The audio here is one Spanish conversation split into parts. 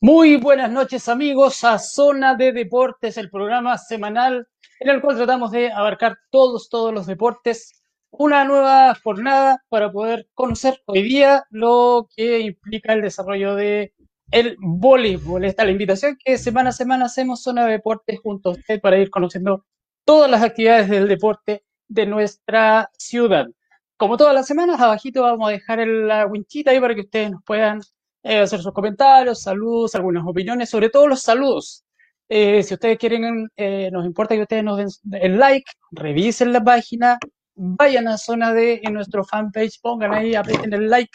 Muy buenas noches amigos a Zona de Deportes, el programa semanal en el cual tratamos de abarcar todos, todos los deportes. Una nueva jornada para poder conocer hoy día lo que implica el desarrollo de el voleibol. Esta es la invitación que semana a semana hacemos Zona de Deportes junto a usted para ir conociendo todas las actividades del deporte de nuestra ciudad. Como todas las semanas, abajito vamos a dejar la winchita ahí para que ustedes nos puedan eh, hacer sus comentarios, saludos, algunas opiniones, sobre todo los saludos. Eh, si ustedes quieren, eh, nos importa que ustedes nos den el like, revisen la página, vayan a zona de en nuestro fanpage, pongan ahí, aprieten el like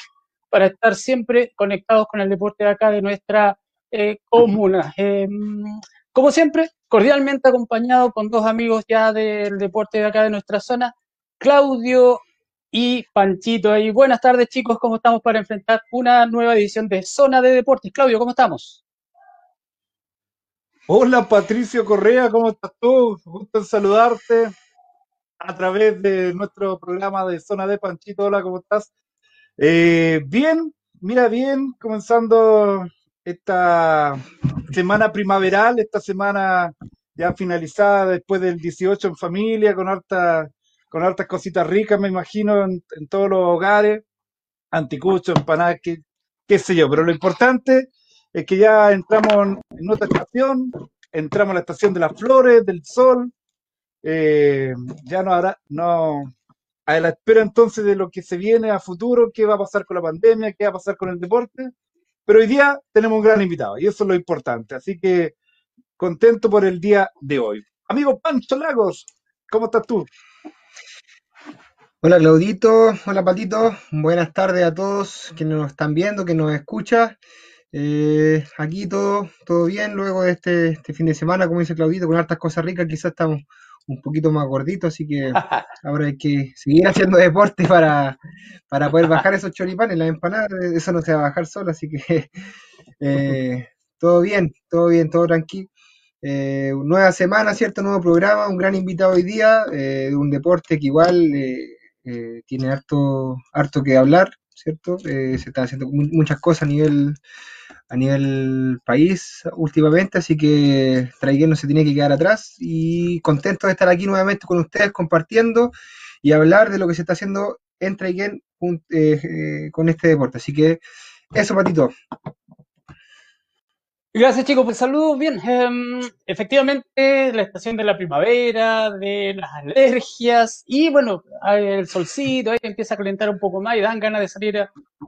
para estar siempre conectados con el deporte de acá de nuestra comuna. Em, como siempre, cordialmente acompañado con dos amigos ya del deporte de acá de nuestra zona, Claudio y Panchito ahí. Buenas tardes, chicos. ¿Cómo estamos para enfrentar una nueva edición de Zona de Deportes? Claudio, ¿cómo estamos? Hola, Patricio Correa, ¿cómo estás tú? Gusto en saludarte a través de nuestro programa de Zona de Panchito. Hola, ¿cómo estás? Eh, bien, mira, bien, comenzando esta semana primaveral, esta semana ya finalizada después del 18 en familia, con harta con hartas cositas ricas, me imagino, en, todos los hogares, anticuchos, empanadas, qué, qué sé yo, pero lo importante es que ya entramos en otra estación, entramos a la estación de las flores, del sol, eh, ya no habrá, no, a la espera entonces de lo que se viene a futuro, qué va a pasar con la pandemia, qué va a pasar con el deporte, pero hoy día tenemos un gran invitado y eso es lo importante, así que contento por el día de hoy. Amigo Pancho Lagos, ¿cómo estás tú? Hola Claudito, hola Patito, buenas tardes a todos quienes nos están viendo, que nos escuchan. Eh, aquí todo, todo bien, luego de este, este, fin de semana, como dice Claudito, con hartas cosas ricas, quizás estamos un poquito más gorditos, así que ahora hay que seguir haciendo deporte para, para poder bajar esos choripanes, las empanadas, eso no se va a bajar solo, así que eh, todo bien, todo bien, todo tranquilo. Eh, nueva semana, ¿cierto? Nuevo programa, un gran invitado hoy día, de un deporte que igual eh, tiene harto, harto que hablar, ¿cierto? Eh, se están haciendo muchas cosas a nivel, a nivel país últimamente, así que Traiguén no se tiene que quedar atrás y contento de estar aquí nuevamente con ustedes compartiendo y hablar de lo que se está haciendo en Traiguén eh, con este deporte. Así que eso, Patito. Gracias chicos, pues saludos. Bien, em, efectivamente la estación de la primavera, de las alergias y bueno, el solcito, ahí empieza a calentar un poco más y dan ganas de salir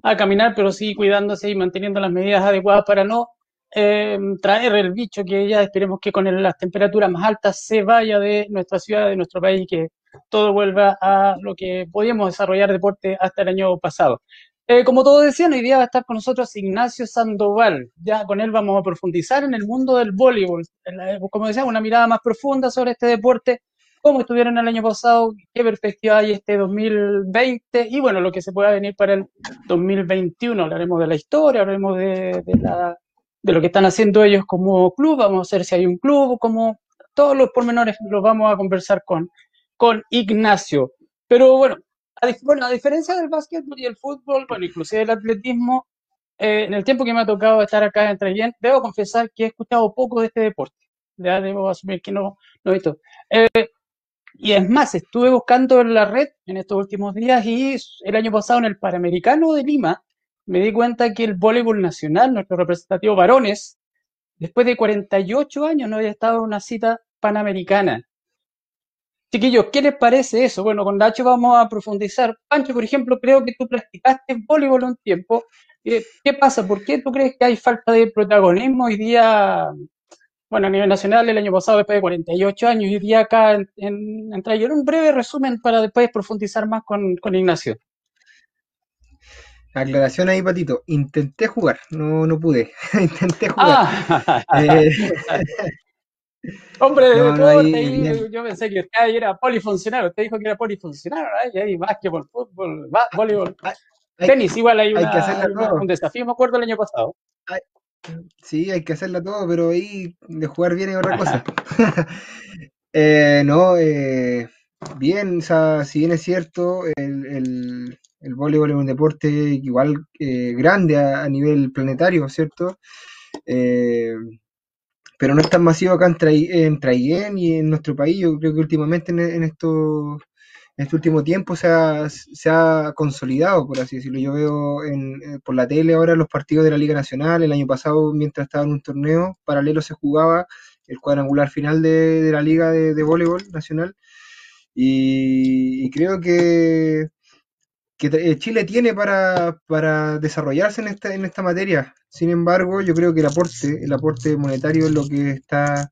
a, caminar, pero sí cuidándose y manteniendo las medidas adecuadas para no em, traer el bicho que ya esperemos que con las temperaturas más altas se vaya de nuestra ciudad, de nuestro país y que todo vuelva a lo que podíamos desarrollar deporte hasta el año pasado. Eh, como todos decían, hoy día va a estar con nosotros Ignacio Sandoval. Ya con él vamos a profundizar en el mundo del voleibol. Como decía, una mirada más profunda sobre este deporte, cómo estuvieron el año pasado, qué perspectiva hay este 2020 y bueno, lo que se pueda venir para el 2021. Hablaremos de la historia, hablaremos de, de lo que están haciendo ellos como club, vamos a ver si hay un club, como todos los pormenores los vamos a conversar con, con Ignacio. Pero bueno, bueno, a diferencia del básquetbol y el fútbol, bueno, inclusive el atletismo, eh, en el tiempo que me ha tocado estar acá en bien, debo confesar que he escuchado poco de este deporte. Ya debo asumir que no, no he visto. Eh, y es más, estuve buscando en la red en estos últimos días y el año pasado en el Panamericano de Lima me di cuenta que el voleibol nacional, nuestro representativo varones, después de 48 años no había estado en una cita panamericana. Chiquillos, ¿qué les parece eso? Bueno, con Nacho vamos a profundizar. Pancho, por ejemplo, creo que tú practicaste voleibol un tiempo. Eh, ¿Qué pasa? ¿Por qué tú crees que hay falta de protagonismo hoy día? Bueno, a nivel nacional, el año pasado, después de 48 años, hoy día acá en, en, Un breve resumen para después profundizar más con, con Ignacio. Aclaración ahí, Patito. Intenté jugar, no, no pude. Intenté jugar. Ah. Eh, Hombre de deporte, yo pensé que usted era polifuncional, usted dijo que era polifuncional, y hay básquetbol, fútbol, voleibol, tenis, igual hay, un desafío, me acuerdo el año pasado. sí, hay que hacerla todo, pero ahí de jugar bien es otra cosa. eh, no, eh, bien, o sea, si bien es cierto, el, el, el voleibol es un deporte igual eh, grande a, a, nivel planetario, ¿cierto? Eh, pero no es tan masivo acá en, Traiguén y en nuestro país. Yo creo que últimamente en, estos en este último tiempo se ha, se ha consolidado, por así decirlo. Yo veo en, eh, por la tele ahora los partidos de la Liga Nacional. El año pasado, mientras estaba en un torneo paralelo, se jugaba el cuadrangular final de, de la Liga de, de, Voleibol Nacional. Y creo que, que, eh, Chile tiene para, para desarrollarse en esta, en esta materia. Sin embargo, yo creo que el aporte, el aporte monetario es lo que está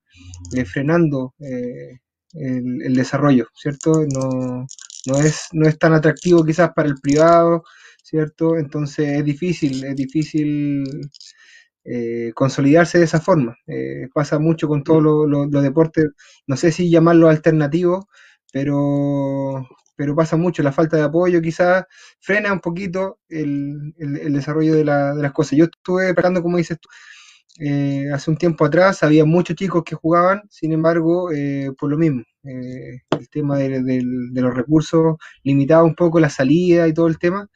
eh, frenando eh, el, desarrollo, ¿cierto? No, no, es, no es tan atractivo quizás para el privado, ¿cierto? Entonces es difícil, es difícil eh, consolidarse de esa forma. Pasa mucho con todos los deportes, no sé si llamarlo alternativo, pero, pero pasa mucho, la falta de apoyo quizás frena un poquito el, el, desarrollo de, la, de, las cosas. Yo estuve practicando, como dices tú, eh, hace un tiempo atrás había muchos chicos que jugaban, sin embargo, eh, por lo mismo, eh, el tema de, los recursos limitaba un poco la salida y todo el tema.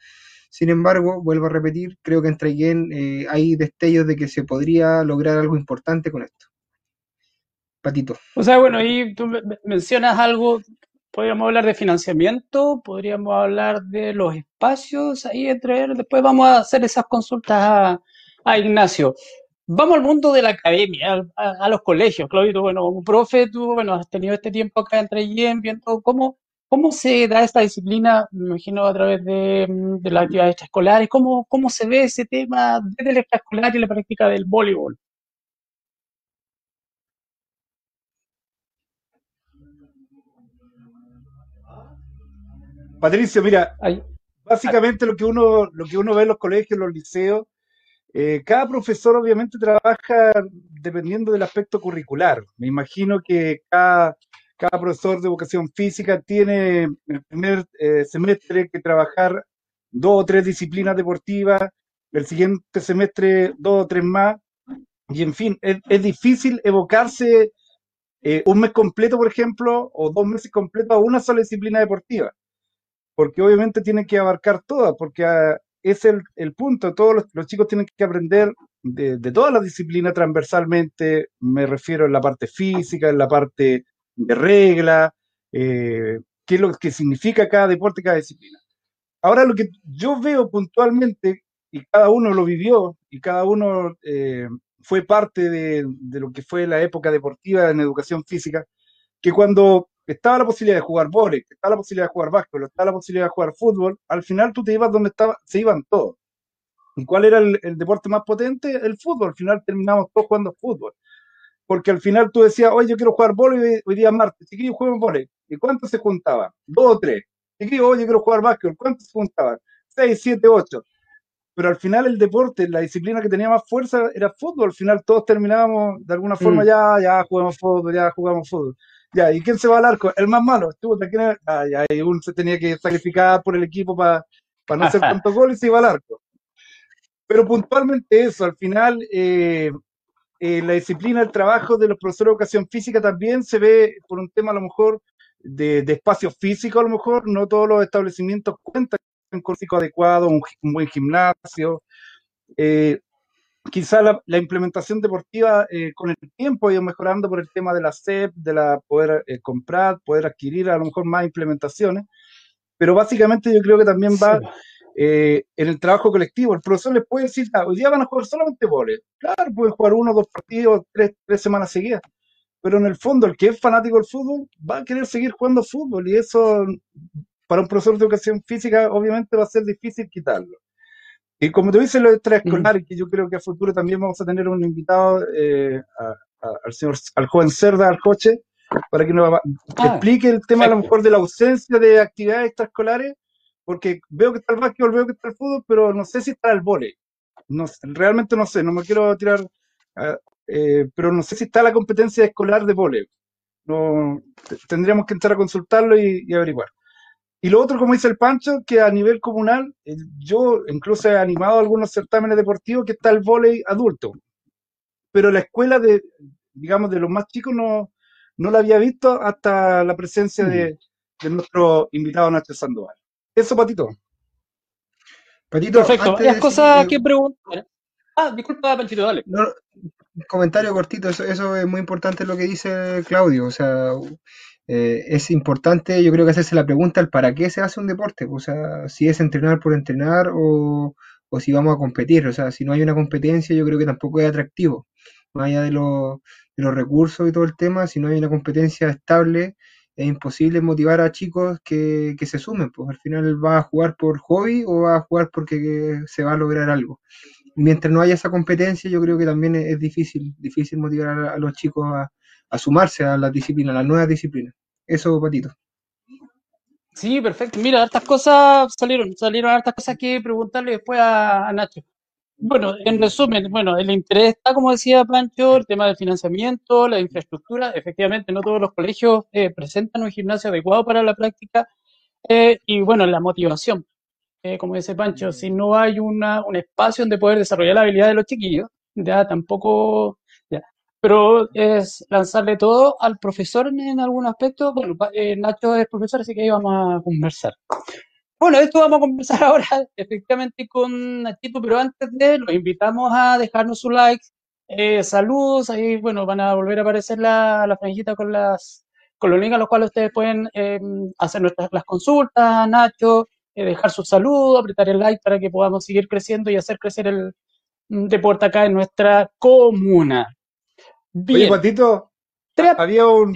Sin embargo, vuelvo a repetir, creo que en Traiguén hay destellos de que se podría lograr algo importante con esto. Patito. O sea, bueno, y tú mencionas algo, podríamos hablar de financiamiento, podríamos hablar de los espacios ahí entre después vamos a hacer esas consultas a, Ignacio. Vamos al mundo de la academia, a, los colegios. Claudio, bueno, como profe, tú, bueno, has tenido este tiempo acá entre IEM, viendo cómo, cómo se da esta disciplina, me imagino, a través de, de las actividades extraescolares, cómo, cómo se ve ese tema desde el extraescolar y la práctica del voleibol. Patricio, mira, básicamente lo que uno, lo que uno ve en los colegios, en los liceos, eh, cada profesor obviamente trabaja dependiendo del aspecto curricular. Me imagino que cada, cada profesor de educación física tiene en el primer eh, semestre que trabajar dos o tres disciplinas deportivas, el siguiente semestre dos o tres más, y en fin, es, difícil evocarse eh, un mes completo, por ejemplo, o dos meses completos a una sola disciplina deportiva, porque obviamente tienen que abarcar todas, porque a, es el, el punto. Todos los, chicos tienen que aprender de, de todas las disciplinas transversalmente. Me refiero en la parte física, en la parte de regla, eh, qué es lo que significa cada deporte, cada disciplina. Ahora lo que yo veo puntualmente, y cada uno lo vivió, y cada uno eh, fue parte de, de, lo que fue la época deportiva en educación física, que cuando estaba la posibilidad de jugar vóley, estaba la posibilidad de jugar básquetbol, estaba la posibilidad de jugar fútbol, al final tú te ibas donde estaba, se iban todos. ¿Y cuál era el, deporte más potente? El fútbol. Al final terminamos todos jugando fútbol. Porque al final tú decías, oye, yo quiero jugar vóley hoy día martes, si juego vóley. ¿Y cuántos se juntaban? Dos o tres. Si oye, quiero jugar básquetbol, ¿cuántos se juntaban? Seis, siete, ocho. Pero al final el deporte, la disciplina que tenía más fuerza era fútbol. Al final todos terminábamos de alguna forma, mm. ya, ya jugamos fútbol, ya jugamos fútbol. Ya, ¿y quién se va al arco? El más malo. Ah, ya, y uno se tenía que sacrificar por el equipo para no hacer tantos goles y se iba al arco. Pero puntualmente eso, al final, eh, eh, la disciplina, el trabajo de los profesores de educación física también se ve por un tema a lo mejor de, espacio físico, a lo mejor no todos los establecimientos cuentan con físico adecuado, un, buen gimnasio. Eh, quizá la, implementación deportiva eh, con el tiempo ha ido mejorando por el tema de la SEP, de la poder eh, comprar, poder adquirir a lo mejor más implementaciones, pero básicamente yo creo que también va eh, en el trabajo colectivo. El profesor les puede decir, ah, hoy día van a jugar solamente vole. Claro, pueden jugar uno, dos partidos, tres, tres semanas seguidas, pero en el fondo el que es fanático del fútbol va a querer seguir jugando fútbol y eso para un profesor de educación física obviamente va a ser difícil quitarlo. Y como te dice lo extraescolar, que yo creo que a futuro también vamos a tener un invitado eh, al señor, al joven Cerda, al coche, para que nos ah, explique el tema a lo mejor de la ausencia de actividades extraescolares, porque veo que está el básquetbol, veo que está el fútbol, pero no sé si está el vóley. No, realmente no sé, no me quiero tirar, eh, pero no sé si está la competencia escolar de. No, tendríamos que entrar a consultarlo y averiguar. Y lo otro, como dice el Pancho, que a nivel comunal, eh, yo incluso he animado algunos certámenes deportivos que está el vóley adulto. Pero la escuela de, digamos, de los más chicos no, no la había visto hasta la presencia de, de nuestro invitado Nacho Sandoval. Eso, Patito. Patito, Perfecto. Hay cosas que preguntar. Ah, disculpa, Panchito, dale. No, un comentario cortito, eso, eso es muy importante lo que dice Claudio, o sea, eh, es importante yo creo que hacerse la pregunta el para qué se hace un deporte, o sea, si es entrenar por entrenar o, o si vamos a competir, o sea, si no hay una competencia yo creo que tampoco es atractivo, más allá de, los de los recursos y todo el tema, si no hay una competencia estable, es imposible motivar a chicos que, que se sumen, pues al final va a jugar por hobby o va a jugar porque se va a lograr algo. Mientras no haya esa competencia, yo creo que también es, difícil, difícil motivar a, los chicos a, sumarse a las disciplinas, a las nuevas disciplinas. Eso, Patito. Sí, perfecto. Mira, hartas cosas salieron, salieron hartas cosas que preguntarle después a, Nacho. Bueno, en resumen, bueno, el interés está, como decía Pancho, el tema del financiamiento, la infraestructura. Efectivamente, no todos los colegios eh, presentan un gimnasio adecuado para la práctica. Eh, y bueno, la motivación. Eh, como dice Pancho, si no hay un espacio donde poder desarrollar la habilidad de los chiquillos, ya tampoco. Pero es lanzarle todo al profesor en algún aspecto. Bueno, eh, Nacho es profesor, así que ahí vamos a conversar. Bueno, esto vamos a conversar ahora efectivamente con Nachito, pero antes de, los invitamos a dejarnos su like, eh, saludos, ahí, bueno, van a volver a aparecer la, la franjita con las con los links a los cuales ustedes pueden hacer nuestras las consultas, Nacho, eh, dejar su saludo, apretar el like para que podamos seguir creciendo y hacer crecer el mm, deporte acá en nuestra comuna. Bien. Oye, Patito, había un,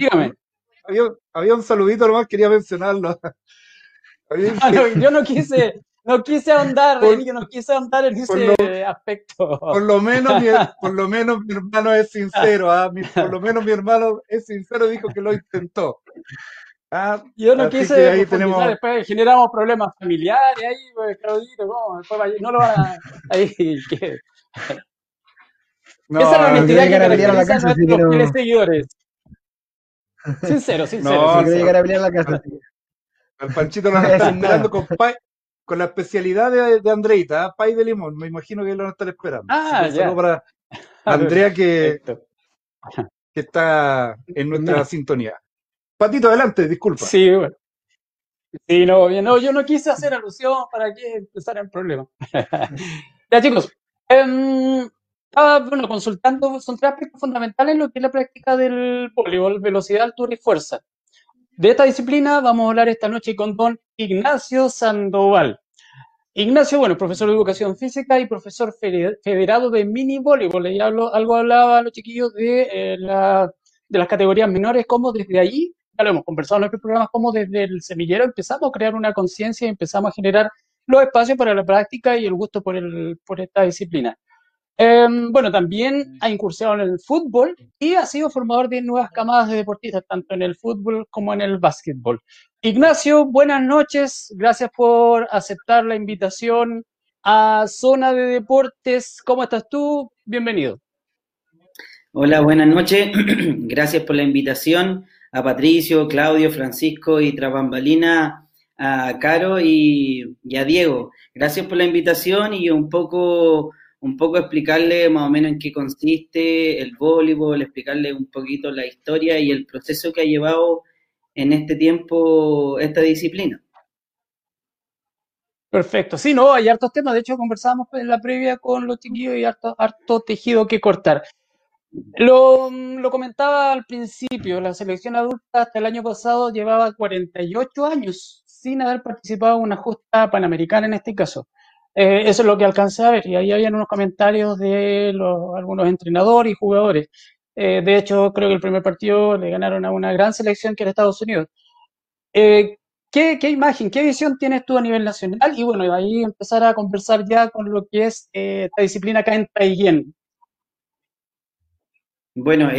Había, un saludito nomás, quería mencionarlo. Ah, yo no quise, no quise ahondar, yo no quise ahondar en ese aspecto. Por lo menos, mi, por lo menos mi hermano es sincero, ¿ah? por lo menos mi hermano es sincero, dijo que lo intentó. Ah, yo no quise ahí tenemos... después generamos problemas familiares ahí, pues, Claudito, ¿cómo? Después, no lo van a... Ahí, ¿qué? No, Esa es la honestidad que caracteriza a nuestros seguidores. Sincero, sincero. No, si llegar a pelear la casa. El Panchito lo está esperando con, con la especialidad de, de Andreita, ¿eh? pay de limón. Me imagino que lo van a estar esperando. Ah, ya. para Andrea que, que está en nuestra sintonía. Patito, adelante, disculpa. Sí, bueno. Sí, no, no, yo no quise hacer alusión para que empezara el problema. ya, chicos. Eh, bueno, consultando, son tres aspectos fundamentales en lo que es la práctica del voleibol, velocidad, altura y fuerza. De esta disciplina vamos a hablar esta noche con don Ignacio Sandoval. Ignacio, bueno, profesor de educación física y profesor federado de mini voleibol. Y hablo, algo hablaba a los chiquillos de, eh, la, de las categorías menores, como desde allí ya lo hemos conversado en otros programas, como desde el semillero empezamos a crear una conciencia y empezamos a generar los espacios para la práctica y el gusto por, el, por esta disciplina. Em, bueno, también ha incursionado en el fútbol y ha sido formador de nuevas camadas de deportistas, tanto en el fútbol como en el básquetbol. Ignacio, buenas noches. Gracias por aceptar la invitación a Zona de Deportes. ¿Cómo estás tú? Bienvenido. Hola, buenas noches. Gracias por la invitación a Patricio, Claudio, Francisco y Trabambalina, a Caro y, a Diego. Gracias por la invitación y un poco, un poco explicarle más o menos en qué consiste el voleibol, explicarle un poquito la historia y el proceso que ha llevado en este tiempo esta disciplina. Perfecto, sí, no, hay hartos temas, de hecho conversábamos en la previa con los chiquillos y harto, harto tejido que cortar. Lo, lo, comentaba al principio, la selección adulta hasta el año pasado llevaba 48 años sin haber participado en una justa panamericana en este caso. Eh, eso es lo que alcancé a ver y ahí habían unos comentarios de algunos entrenadores y jugadores. Eh, de hecho, creo que el primer partido le ganaron a una gran selección que era Estados Unidos. Eh, ¿qué, ¿qué, imagen, qué visión tienes tú a nivel nacional? Y bueno, ahí empezar a conversar ya con lo que es esta disciplina acá en Taiyén. Bueno,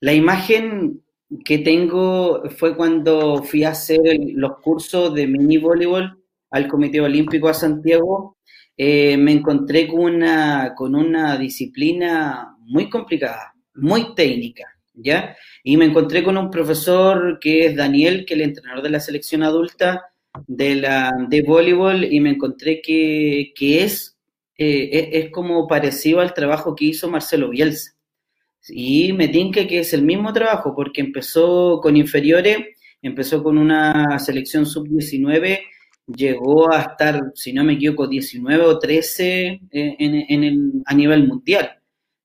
la imagen que tengo fue cuando fui a hacer los cursos de mini voleibol al Comité Olímpico a Santiago. Eh, me encontré con una, con una disciplina muy complicada, muy técnica, ¿ya? Y me encontré con un profesor que es Daniel, que es el entrenador de la selección adulta de, la, de voleibol, y me encontré que, que es, eh, es, como parecido al trabajo que hizo Marcelo Bielsa. Y me tinca que es el mismo trabajo, porque empezó con inferiores, empezó con una selección sub-19 llegó a estar, si no me equivoco, 19 o 13 eh, en, el, a nivel mundial.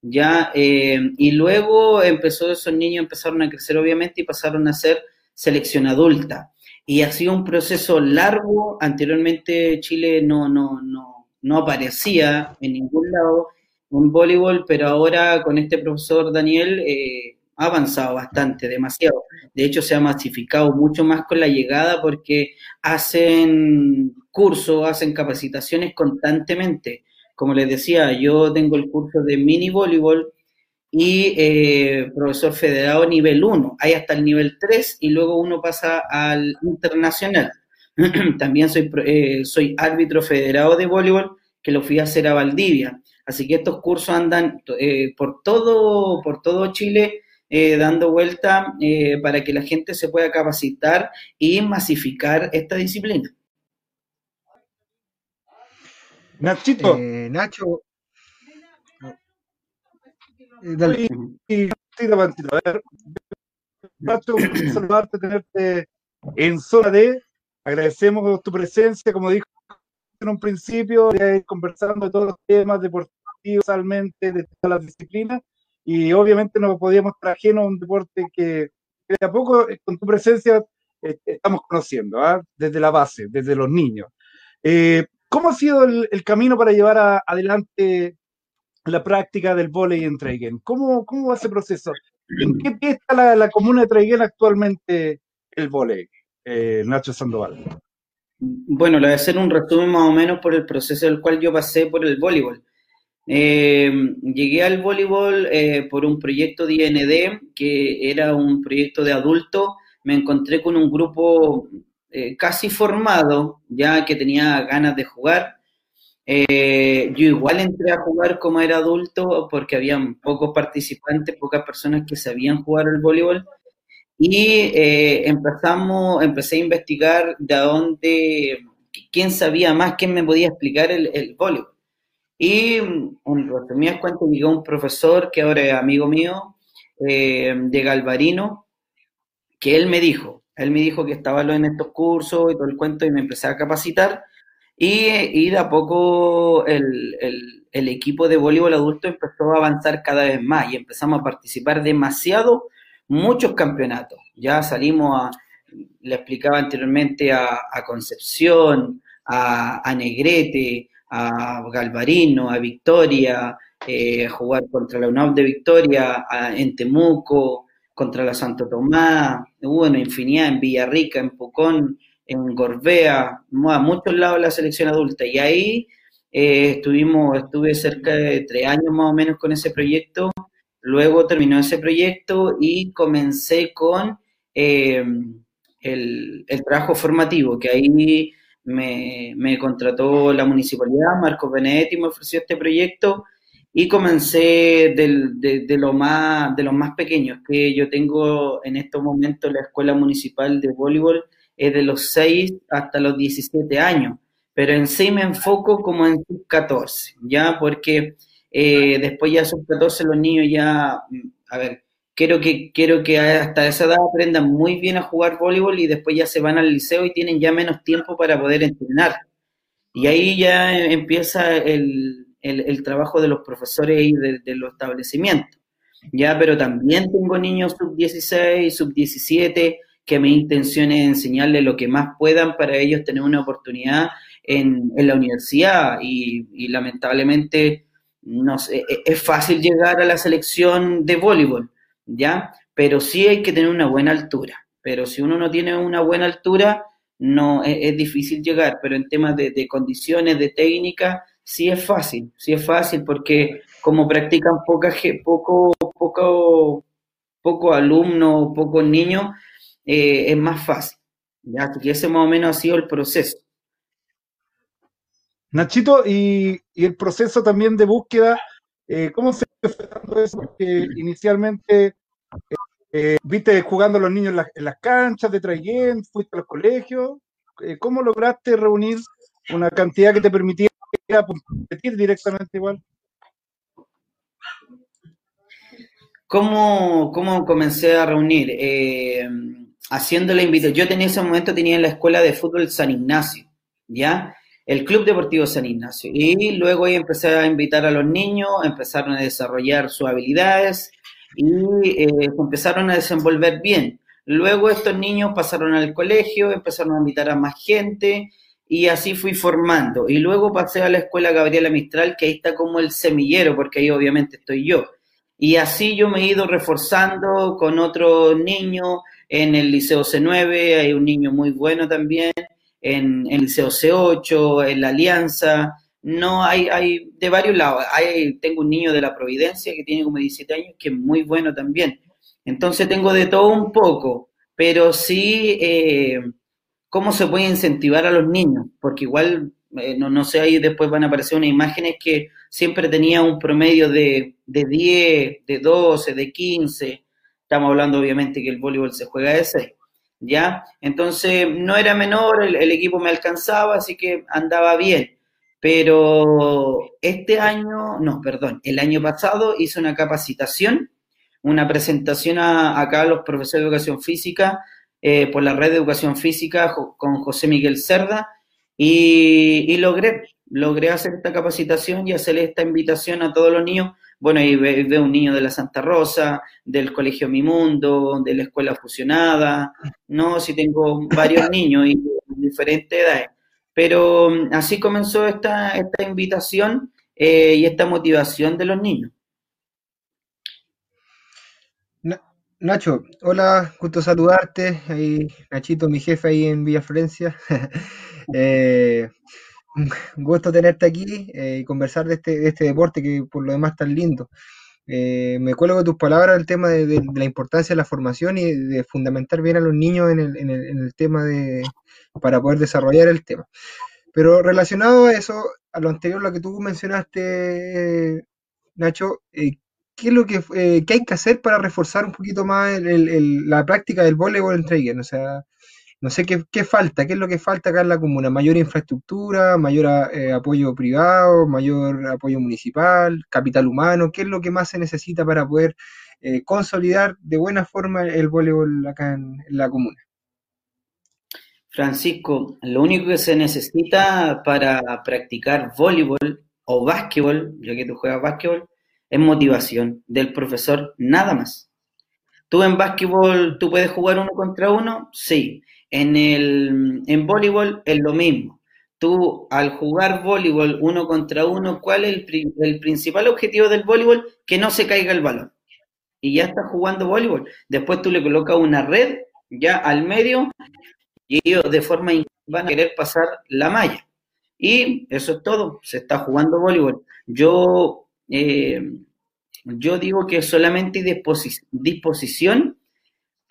¿ya? Eh, y luego empezó, esos niños empezaron a crecer obviamente y pasaron a ser selección adulta. Y ha sido un proceso largo, anteriormente Chile no, no, no, no aparecía en ningún lado en voleibol, pero ahora con este profesor Daniel eh, ha avanzado bastante, demasiado. De hecho, se ha masificado mucho más con la llegada porque hacen cursos, hacen capacitaciones constantemente. Como les decía, yo tengo el curso de mini voleibol y eh, profesor federado nivel 1. Hay hasta el nivel 3 y luego uno pasa al internacional. También soy, eh, soy árbitro federado de voleibol que lo fui a hacer a Valdivia. Así que estos cursos andan eh, por, todo, por todo Chile eh, dando vuelta eh, para que la gente se pueda capacitar y masificar esta disciplina. Nachito. Eh, Nacho. Dale. Y, a ver, Nacho, saludarte, tenerte en zona D. Agradecemos tu presencia, como dijo en un principio, conversando de todos los temas deportivos, de todas las disciplinas y obviamente no podíamos estar ajeno a un deporte que, de a poco eh, con tu presencia eh, estamos conociendo, ¿ah? desde la base, desde los niños. Eh, ¿Cómo ha sido el, camino para llevar adelante la práctica del volei en Traiguén? ¿Cómo, ¿Cómo va ese proceso? ¿En qué pie está la, comuna de Traiguén actualmente el volei, Nacho Sandoval? Bueno, le voy a hacer un resumen más o menos por el proceso del cual yo pasé por el voleibol. Eh, llegué al voleibol eh, por un proyecto de IND, que era un proyecto de adulto. Me encontré con un grupo eh, casi formado, ya que tenía ganas de jugar. yo igual entré a jugar como era adulto porque había pocos participantes, pocas personas que sabían jugar al voleibol. Y empezamos, empecé a investigar de dónde, quién sabía más, quién me podía explicar el voleibol. Y en resumidas llegó un profesor que ahora es amigo mío, eh, de Galvarino, que él me dijo, él me dijo que estaba en estos cursos y todo el cuento y me empecé a capacitar y, y de a poco el, el, equipo de voleibol adulto empezó a avanzar cada vez más y empezamos a participar demasiado, muchos campeonatos. Ya salimos a, le explicaba anteriormente a, Concepción, a Negrete, a Galvarino, a Victoria, eh, jugar contra la UNAV de Victoria, en Temuco, contra la Santo Tomás, bueno, infinidad en Villarrica, en Pucón, en Gorbea, a muchos lados de la selección adulta. Y ahí eh, estuvimos, estuve cerca de tres años más o menos con ese proyecto. Luego terminó ese proyecto y comencé con eh, el, el, trabajo formativo, que ahí me, contrató la municipalidad, Marcos Benedetti me ofreció este proyecto y comencé de, lo más, de los más pequeños, que yo tengo en estos momentos la Escuela Municipal de Voleibol, es de los 6 hasta los 17 años, pero en sí me enfoco como en sub 14, ¿ya? Porque eh, después ya sub 14 los niños ya, a ver, quiero que, quiero que hasta esa edad aprendan muy bien a jugar voleibol y después ya se van al liceo y tienen ya menos tiempo para poder entrenar. Y ahí ya empieza el, el, trabajo de los profesores y de, los establecimientos. Ya, pero también tengo niños sub-16, sub-17, que mi intención es enseñarles lo que más puedan para ellos tener una oportunidad en, en la universidad y, y lamentablemente no sé, e, es fácil llegar a la selección de voleibol, ¿ya? Pero sí hay que tener una buena altura. Pero si uno no tiene una buena altura, no es, difícil llegar. Pero en temas de, condiciones, de técnica, sí es fácil, sí es fácil porque como practican poca, poco, poco, poco alumno, pocos niños, eh, es más fácil. ¿ya? Que ese más o menos ha sido el proceso. Nachito, y, y el proceso también de búsqueda eh, ¿Cómo se fue dando eso? Porque inicialmente eh, viste jugando a los niños en, las canchas de Traiguén, fuiste a los colegios. Eh, ¿Cómo lograste reunir una cantidad que te permitiera competir directamente igual? ¿Cómo, cómo comencé a reunir? haciendo la invitación. Yo tenía ese momento, tenía en la escuela de fútbol San Ignacio. ¿ya? El Club Deportivo San Ignacio. Y luego ahí empecé a invitar a los niños, empezaron a desarrollar sus habilidades y eh, empezaron a desenvolver bien. Luego estos niños pasaron al colegio, empezaron a invitar a más gente y así fui formando. Y luego pasé a la escuela Gabriela Mistral, que ahí está como el semillero, porque ahí obviamente estoy yo. Y así yo me he ido reforzando con otros niños en el Liceo C9, hay un niño muy bueno también, en, el Liceo C8, en la Alianza, no hay, hay de varios lados. Hay, tengo un niño de la Providencia que tiene como 17 años, que es muy bueno también. Entonces tengo de todo un poco, pero sí, eh, ¿cómo se puede incentivar a los niños? Porque igual, eh, no, no sé, ahí después van a aparecer unas imágenes que siempre tenía un promedio de, de 10, de 12, de 15. Estamos hablando obviamente que el voleibol se juega de 6. ¿Ya? Entonces no era menor, el equipo me alcanzaba, así que andaba bien pero este año, no, perdón, el año pasado hice una capacitación, una presentación acá a los profesores de educación física eh, por la red de educación física con José Miguel Cerda y, logré, logré hacer esta capacitación y hacerle esta invitación a todos los niños. Bueno, ahí veo un niño de la Santa Rosa, del Colegio Mi Mundo, de la Escuela Fusionada, no, si tengo varios niños y diferentes edades. Pero mm, así comenzó esta, esta invitación eh, y esta motivación de los niños. Nacho, hola, gusto saludarte. Ahí, Nachito, mi jefe ahí en Villa Florencia. eh, gusto tenerte aquí eh, y conversar de este, de este deporte que por lo demás tan lindo. Eh, me cuelgo de tus palabras el tema de, la importancia de la formación y de fundamentar bien a los niños en el, en el, en el tema de, para poder desarrollar el tema. Pero relacionado a eso, a lo anterior, lo que tú mencionaste, Nacho, eh, ¿qué es lo que, eh, qué hay que hacer para reforzar un poquito más la práctica del voleibol en Traeger? O sea, no sé qué, qué, falta, qué es lo que falta acá en la comuna, mayor infraestructura, mayor eh, apoyo privado, mayor apoyo municipal, capital humano, qué es lo que más se necesita para poder consolidar de buena forma el voleibol acá en la comuna. Francisco, lo único que se necesita para practicar voleibol o básquetbol, ya que tú juegas básquetbol, es motivación del profesor, nada más. ¿Tú en básquetbol, tú puedes jugar uno contra uno? Sí. En, el, en voleibol es lo mismo. Tú al jugar voleibol uno contra uno, ¿cuál es el, principal objetivo del voleibol? Que no se caiga el balón. Y ya estás jugando voleibol. Después tú le colocas una red ya al medio y ellos de forma van a querer pasar la malla. Y eso es todo, se está jugando voleibol. Yo, eh, yo digo que solamente hay disposición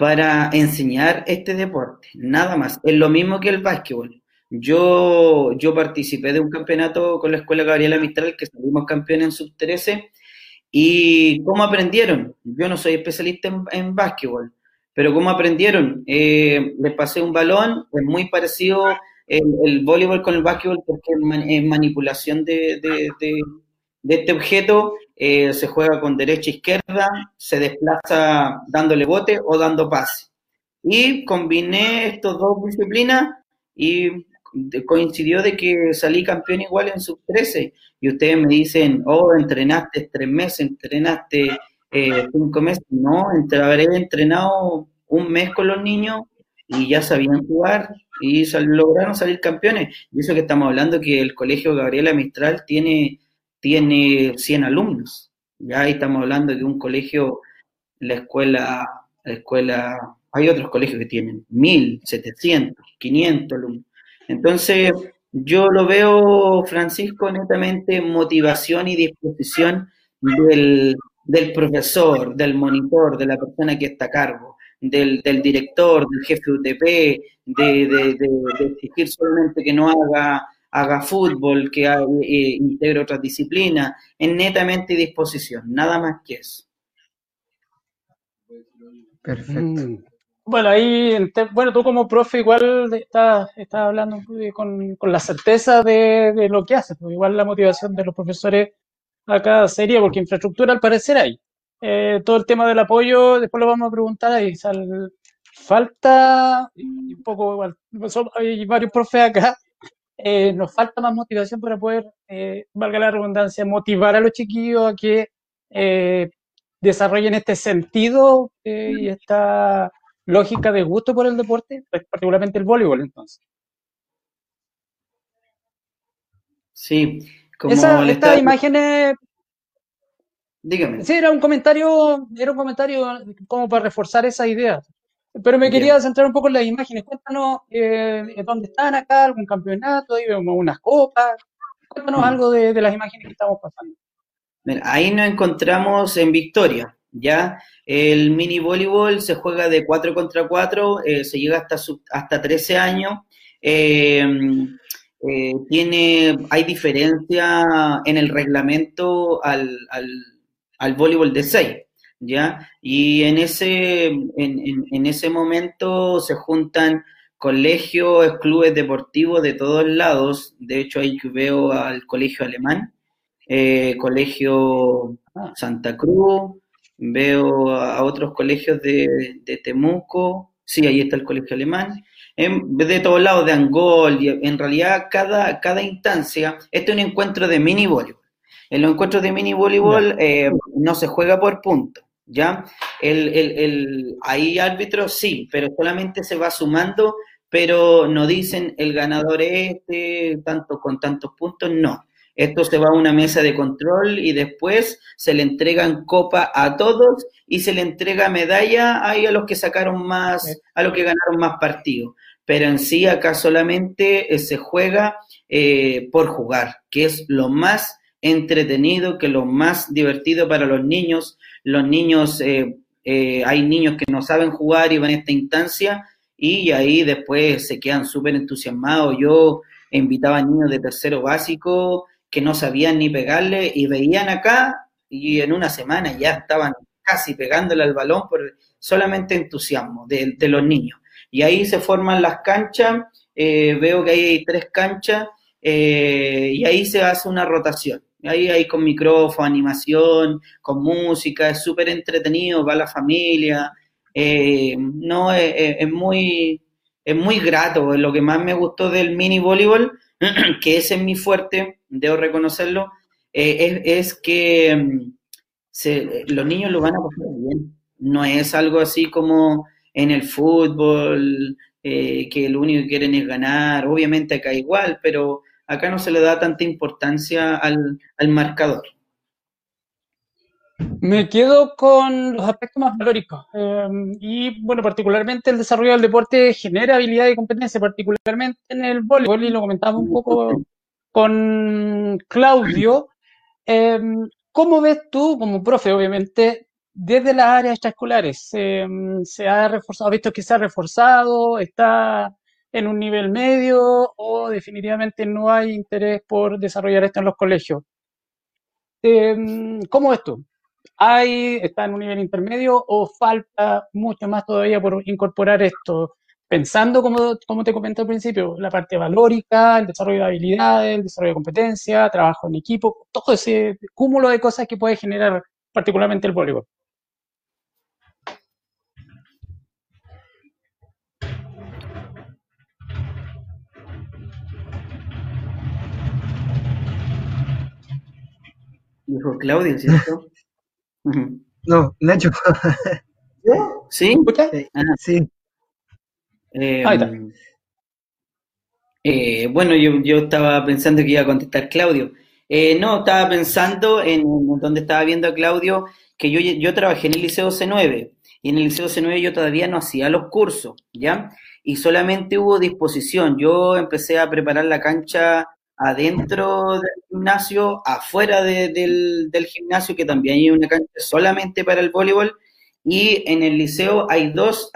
para enseñar este deporte, nada más. Es lo mismo que el básquetbol. Yo, yo participé de un campeonato con la Escuela Gabriela Mistral, que salimos campeones en sub-13. ¿Y cómo aprendieron? Yo no soy especialista en, en básquetbol, pero ¿cómo aprendieron? Eh, les pasé un balón, es muy parecido el, voleibol con el básquetbol porque es manipulación de, este objeto, eh, se juega con derecha e izquierda, se desplaza dándole bote o dando pase. Y combiné estas dos disciplinas y coincidió de que salí campeón igual en sub 13 y ustedes me dicen, oh, entrenaste tres meses, entrenaste eh, cinco meses, no, entre, habré entrenado un mes con los niños y ya sabían jugar y lograron salir campeones. Y eso que estamos hablando que el colegio Gabriela Mistral tiene, tiene 100 alumnos. Ya ahí estamos hablando de un colegio, la escuela, la escuela, hay otros colegios que tienen 1700, 500 alumnos. Entonces, yo lo veo, Francisco, netamente motivación y disposición del, del profesor, del monitor, de la persona que está a cargo, del, del director, del jefe UTP, de, de, de, exigir solamente que no haga, haga fútbol, que eh, integre otras disciplinas, es netamente disposición, nada más que eso. Perfecto. Mm. Bueno, ahí, bueno, tú como profe igual estás, estás hablando con, con la certeza de, de, lo que haces, pues igual la motivación de los profesores acá sería, porque infraestructura al parecer hay. Eh, todo el tema del apoyo, después lo vamos a preguntar ahí. falta, un poco igual, hay varios profes acá, eh, nos falta más motivación para poder, eh, valga la redundancia, motivar a los chiquillos a que eh, desarrollen este sentido y esta lógica de gusto por el deporte, particularmente el voleibol entonces. Sí, como Esa, estas imágenes Dígame. Sí, era un comentario, era un comentario como para reforzar esa idea. Pero me quería centrar un poco en las imágenes. Cuéntanos eh, dónde están acá, algún campeonato, ahí vemos unas copas. Cuéntanos mm. algo de, las imágenes que estamos pasando. ahí nos encontramos en Victoria, ¿ya? El mini voleibol se juega de 4 contra 4, eh, se llega hasta, hasta 13 años. Eh, tiene, hay diferencia en el reglamento al al voleibol de 6, ¿ya? Y en ese, en, ese momento se juntan colegios, clubes deportivos de todos lados, de hecho ahí veo al colegio alemán, eh, colegio ah. Santa Cruz, veo a otros colegios de, Temuco, sí, ahí está el colegio alemán, de todos lados, de Angol, en realidad cada, cada instancia, este es un encuentro de mini voleibol. En los encuentros de mini voleibol eh, no se juega por punto, ¿ya? El, el, el, hay árbitros, sí, pero solamente se va sumando, pero no dicen el ganador es este, tanto con tantos puntos, no. Esto se va a una mesa de control y después se le entregan copa a todos y se le entrega medalla ahí a los que sacaron más, a los que ganaron más partidos. Pero en sí acá solamente eh, se juega eh, por jugar, que es lo más entretenido, que lo más divertido para los niños. Los niños, eh, eh, hay niños que no saben jugar y van a esta instancia y ahí después se quedan súper entusiasmados. Yo invitaba a niños de tercero básico que no sabían ni pegarle y veían acá y en una semana ya estaban casi pegándole al balón por solamente entusiasmo de, los niños. Y ahí se forman las canchas, eh, veo que hay tres canchas y ahí se hace una rotación. Ahí hay con micrófono, animación, con música, es súper entretenido, va la familia. Eh, no, es, muy, es muy grato. Lo que más me gustó del mini voleibol, que ese es mi fuerte, debo reconocerlo, eh, es, que mm, los niños lo van a pasar bien. No es algo así como en el fútbol, eh, que lo único que quieren es ganar. Obviamente acá igual, pero acá no se le da tanta importancia al, marcador. Me quedo con los aspectos más valóricos. Em, y bueno, particularmente el desarrollo del deporte genera habilidad y competencia, particularmente en el voleibol, y lo comentaba un poco con Claudio. Em, ¿Cómo ves tú, como profe, obviamente, desde las áreas extraescolares? Em, ¿Se ha reforzado, visto que se ha reforzado? ¿Está en un nivel medio o definitivamente no hay interés por desarrollar esto en los colegios. Em, ¿Cómo es tú? ¿Hay, ¿Está en un nivel intermedio o falta mucho más todavía por incorporar esto? Pensando, como, como te comenté al principio, la parte valórica, el desarrollo de habilidades, el desarrollo de competencia, trabajo en equipo, todo ese cúmulo de cosas que puede generar particularmente el voleibol. Dijo Claudio, ¿cierto? no, Nacho. ¿Sí? Ah. Sí. Eh, eh, bueno, yo, yo, estaba pensando que iba a contestar Claudio. Eh, no, estaba pensando en, donde estaba viendo a Claudio, que yo, yo trabajé en el Liceo C9 y en el Liceo C9 yo todavía no hacía los cursos, ¿ya? Y solamente hubo disposición. Yo empecé a preparar la cancha adentro del gimnasio, afuera del, gimnasio, que también hay una cancha solamente para el voleibol, y en el liceo hay dos,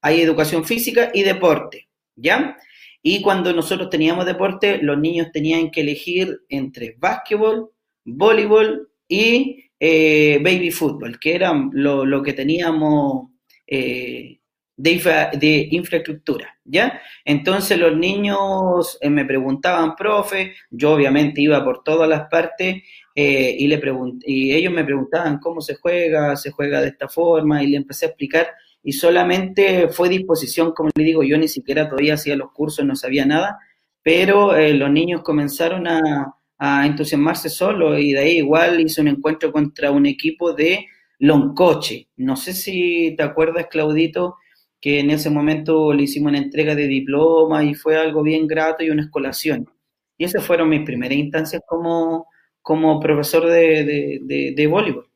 hay educación física y deporte, ¿ya? Y cuando nosotros teníamos deporte, los niños tenían que elegir entre básquetbol, voleibol y eh, baby fútbol, que era lo, que teníamos eh, de, infraestructura, ¿ya? Entonces los niños eh, me preguntaban, profe, yo obviamente iba por todas las partes eh, y, le y ellos me preguntaban cómo se juega, se juega de esta forma y le empecé a explicar y solamente fue disposición, como le digo, yo ni siquiera todavía hacía los cursos, no sabía nada, pero eh, los niños comenzaron a, a entusiasmarse solo y de ahí igual hice un encuentro contra un equipo de Loncoche. No sé si te acuerdas, Claudito, que en ese momento le hicimos una entrega de diploma y fue algo bien grato y una escolación. Y esas fueron mis primeras instancias como, como profesor de, de, voleibol.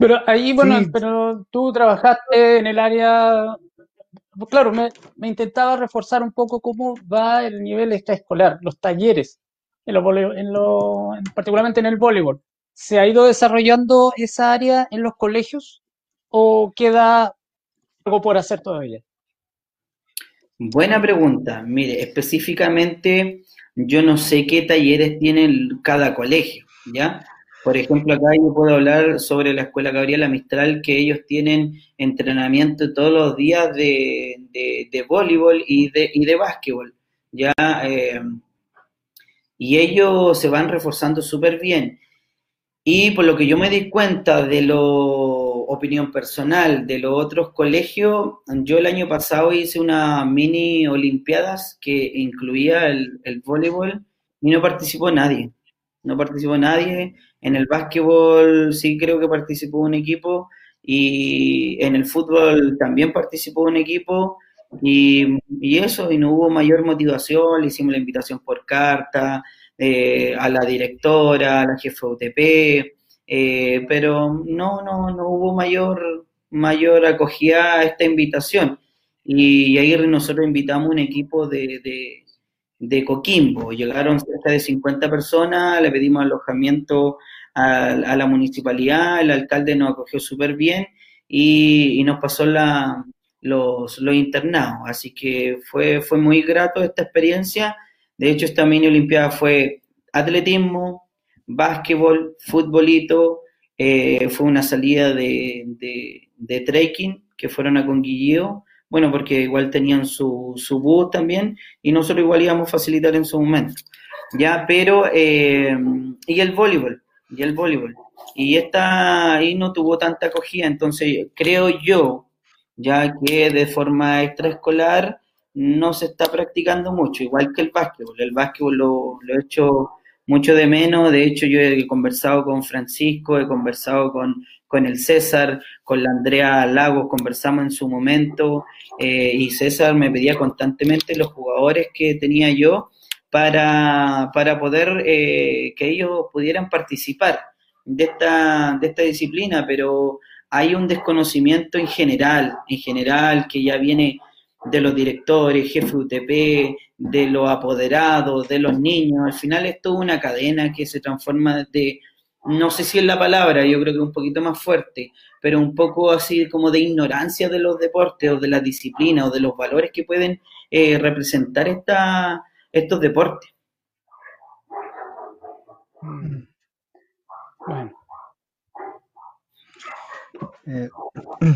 Pero ahí, bueno, pero tú trabajaste en el área claro, me, intentaba reforzar un poco cómo va el nivel extraescolar, los talleres, en lo, en particularmente en el voleibol. ¿Se ha ido desarrollando esa área en los colegios o queda algo por hacer todavía? Buena pregunta. Mire, específicamente yo no sé qué talleres tiene cada colegio, ¿ya? Por ejemplo, acá yo puedo hablar sobre la Escuela Gabriela Mistral, que ellos tienen entrenamiento todos los días de, de, voleibol y de, y de básquetbol. ¿ya? Eh, y ellos se van reforzando súper bien. Y por lo que yo me di cuenta de lo opinión personal de los otros colegios, yo el año pasado hice una mini olimpiadas que incluía el, voleibol y no participó nadie. No participó nadie en el básquetbol sí creo que participó un equipo y en el fútbol también participó un equipo y, eso, y no hubo mayor motivación, le hicimos la invitación por carta eh, a la directora, a la jefa UTP, eh, pero no, no, no hubo mayor, mayor acogida a esta invitación. Y, ahí nosotros invitamos un equipo de, de, Coquimbo. Llegaron cerca de 50 personas, le pedimos alojamiento a, la municipalidad, el alcalde nos acogió súper bien y, nos pasó la, los, los, internados. Así que fue, fue muy grato esta experiencia. De hecho, esta mini olimpiada fue atletismo, básquetbol, futbolito, eh, fue una salida de, de, trekking que fueron a Conguilleo, bueno, porque igual tenían su, su bus también y nosotros igual íbamos a facilitar en su momento. Ya, pero, eh, y el voleibol, y el voleibol. Y esta ahí no tuvo tanta acogida, entonces creo yo, ya que de forma extraescolar no se está practicando mucho, igual que el básquetbol. El básquetbol lo, lo he hecho mucho de menos, de hecho yo he conversado con Francisco, he conversado con, con el César, con la Andrea Lagos, conversamos en su momento, eh, y César me pedía constantemente los jugadores que tenía yo para, para poder eh, que ellos pudieran participar de esta, de esta disciplina, pero hay un desconocimiento en general, en general, que ya viene de los directores, jefe UTP, de los apoderados, de los niños. Al final es toda una cadena que se transforma de, no sé si es la palabra, yo creo que un poquito más fuerte, pero un poco así como de ignorancia de los deportes o de la disciplina o de los valores que pueden eh, representar esta, estos deportes. Mm. Bueno. Eh,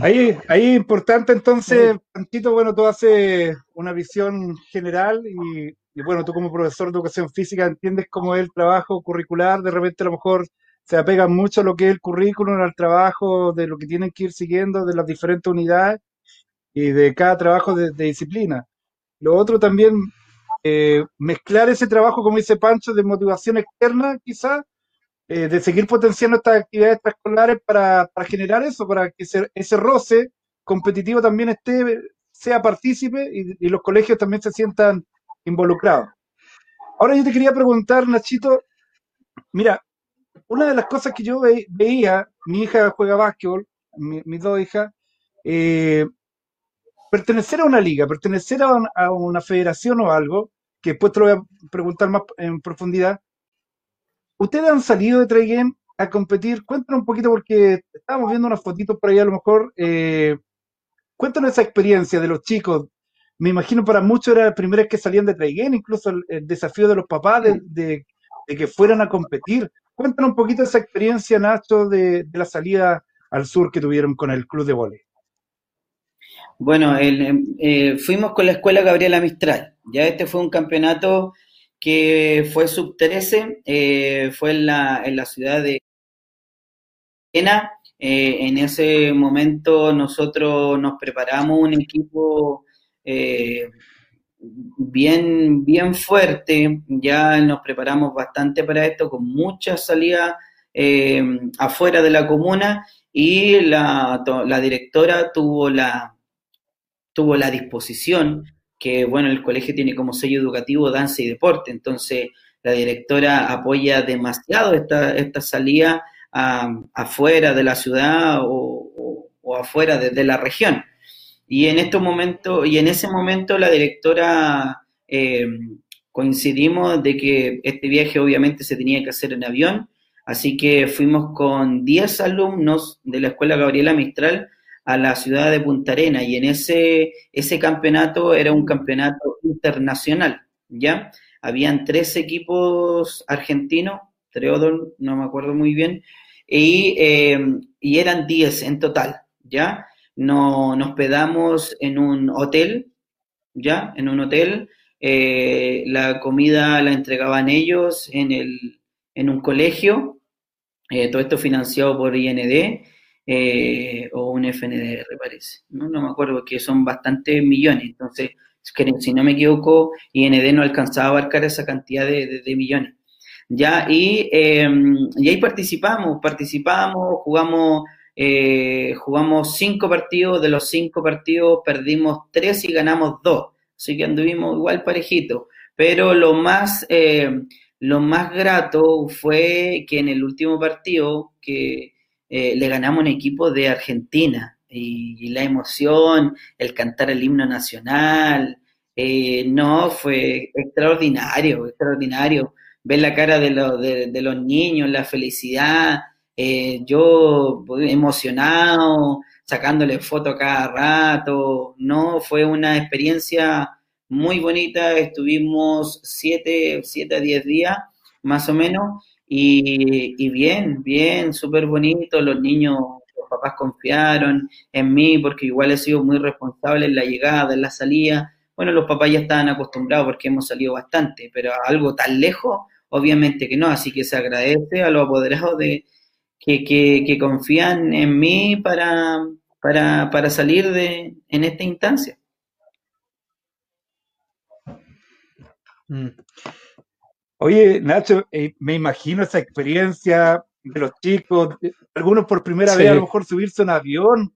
ahí, ahí es importante entonces, Panchito, bueno, tú haces una visión general y, bueno, tú como profesor de educación física entiendes cómo es el trabajo curricular, de repente a lo mejor se apega mucho a lo que es el currículum, al trabajo de lo que tienen que ir siguiendo de las diferentes unidades y de cada trabajo de, disciplina. Lo otro también, eh, mezclar ese trabajo, como dice Pancho, de motivación externa quizás, eh, de seguir potenciando estas actividades extraescolares para, para generar eso, para que ese, roce competitivo también esté, sea partícipe y, los colegios también se sientan involucrados. Ahora yo te quería preguntar, Nachito, mira, una de las cosas que yo veía, mi hija juega básquetbol, mis dos hijas, eh, pertenecer a una liga, pertenecer a, a, una federación o algo, que después te lo voy a preguntar más en profundidad, ustedes han salido de Try Game a competir. Cuéntanos un poquito, porque estábamos viendo unas fotitos por ahí a lo mejor. Eh, cuéntanos esa experiencia de los chicos. Me imagino para muchos era la primera vez que salían de Try Game, incluso el, desafío de los papás de, que fueran a competir. Cuéntanos un poquito esa experiencia, Nacho, de, la salida al sur que tuvieron con el club de vóley. Bueno, eh, fuimos con la escuela Gabriela Mistral. Ya este fue un campeonato que fue sub-13, eh, fue en la, en la ciudad de Viena. Eh, en ese momento nosotros nos preparamos un equipo eh, bien, bien fuerte, ya nos preparamos bastante para esto, con muchas salidas afuera de la comuna y la, la, directora tuvo la, tuvo la disposición, que bueno, el colegio tiene como sello educativo danza y deporte, entonces la directora apoya demasiado esta, esta salida afuera de la ciudad o, afuera de, la región. Y en estos momentos, y en ese momento la directora eh, coincidimos de que este viaje obviamente se tenía que hacer en avión, así que fuimos con 10 alumnos de la Escuela Gabriela Mistral a la ciudad de Punta Arena y en ese, ese campeonato era un campeonato internacional, ¿ya? Habían tres equipos argentinos, Treodor, no me acuerdo muy bien, y, eh, y eran 10 en total, ¿ya? No, nos hospedamos en un hotel, ¿ya? En un hotel. Eh, la comida la entregaban ellos en, el, en un colegio, eh, todo esto financiado por IND o un FNDR, parece. ¿no? no me acuerdo, que son bastantes millones. Entonces, si no me equivoco, IND no alcanzaba a abarcar esa cantidad de, de millones. ¿ya? Y, em, y ahí participamos, participamos, jugamos, eh, jugamos cinco partidos, de los cinco partidos perdimos tres y ganamos dos, así que anduvimos igual parejito, pero lo más, eh, lo más grato fue que en el último partido que eh, le ganamos un equipo de Argentina y, la emoción, el cantar el himno nacional, no, fue extraordinario, extraordinario. Ver la cara de, de, los niños, la felicidad, eh, yo emocionado, sacándole foto cada rato, no, fue una experiencia muy bonita, estuvimos siete, siete a diez días, más o menos, y, bien, bien, súper bonito, los niños, los papás confiaron en mí porque igual he sido muy responsable en la llegada, en la salida, bueno, los papás ya estaban acostumbrados porque hemos salido bastante, pero algo tan lejos, Obviamente que no, así que se agradece a los apoderados de, que, confían en mí para, para, salir de, en esta instancia. Mm. Oye, Nacho, eh, me imagino esa experiencia de los chicos, algunos por primera vez a lo mejor subirse a un avión.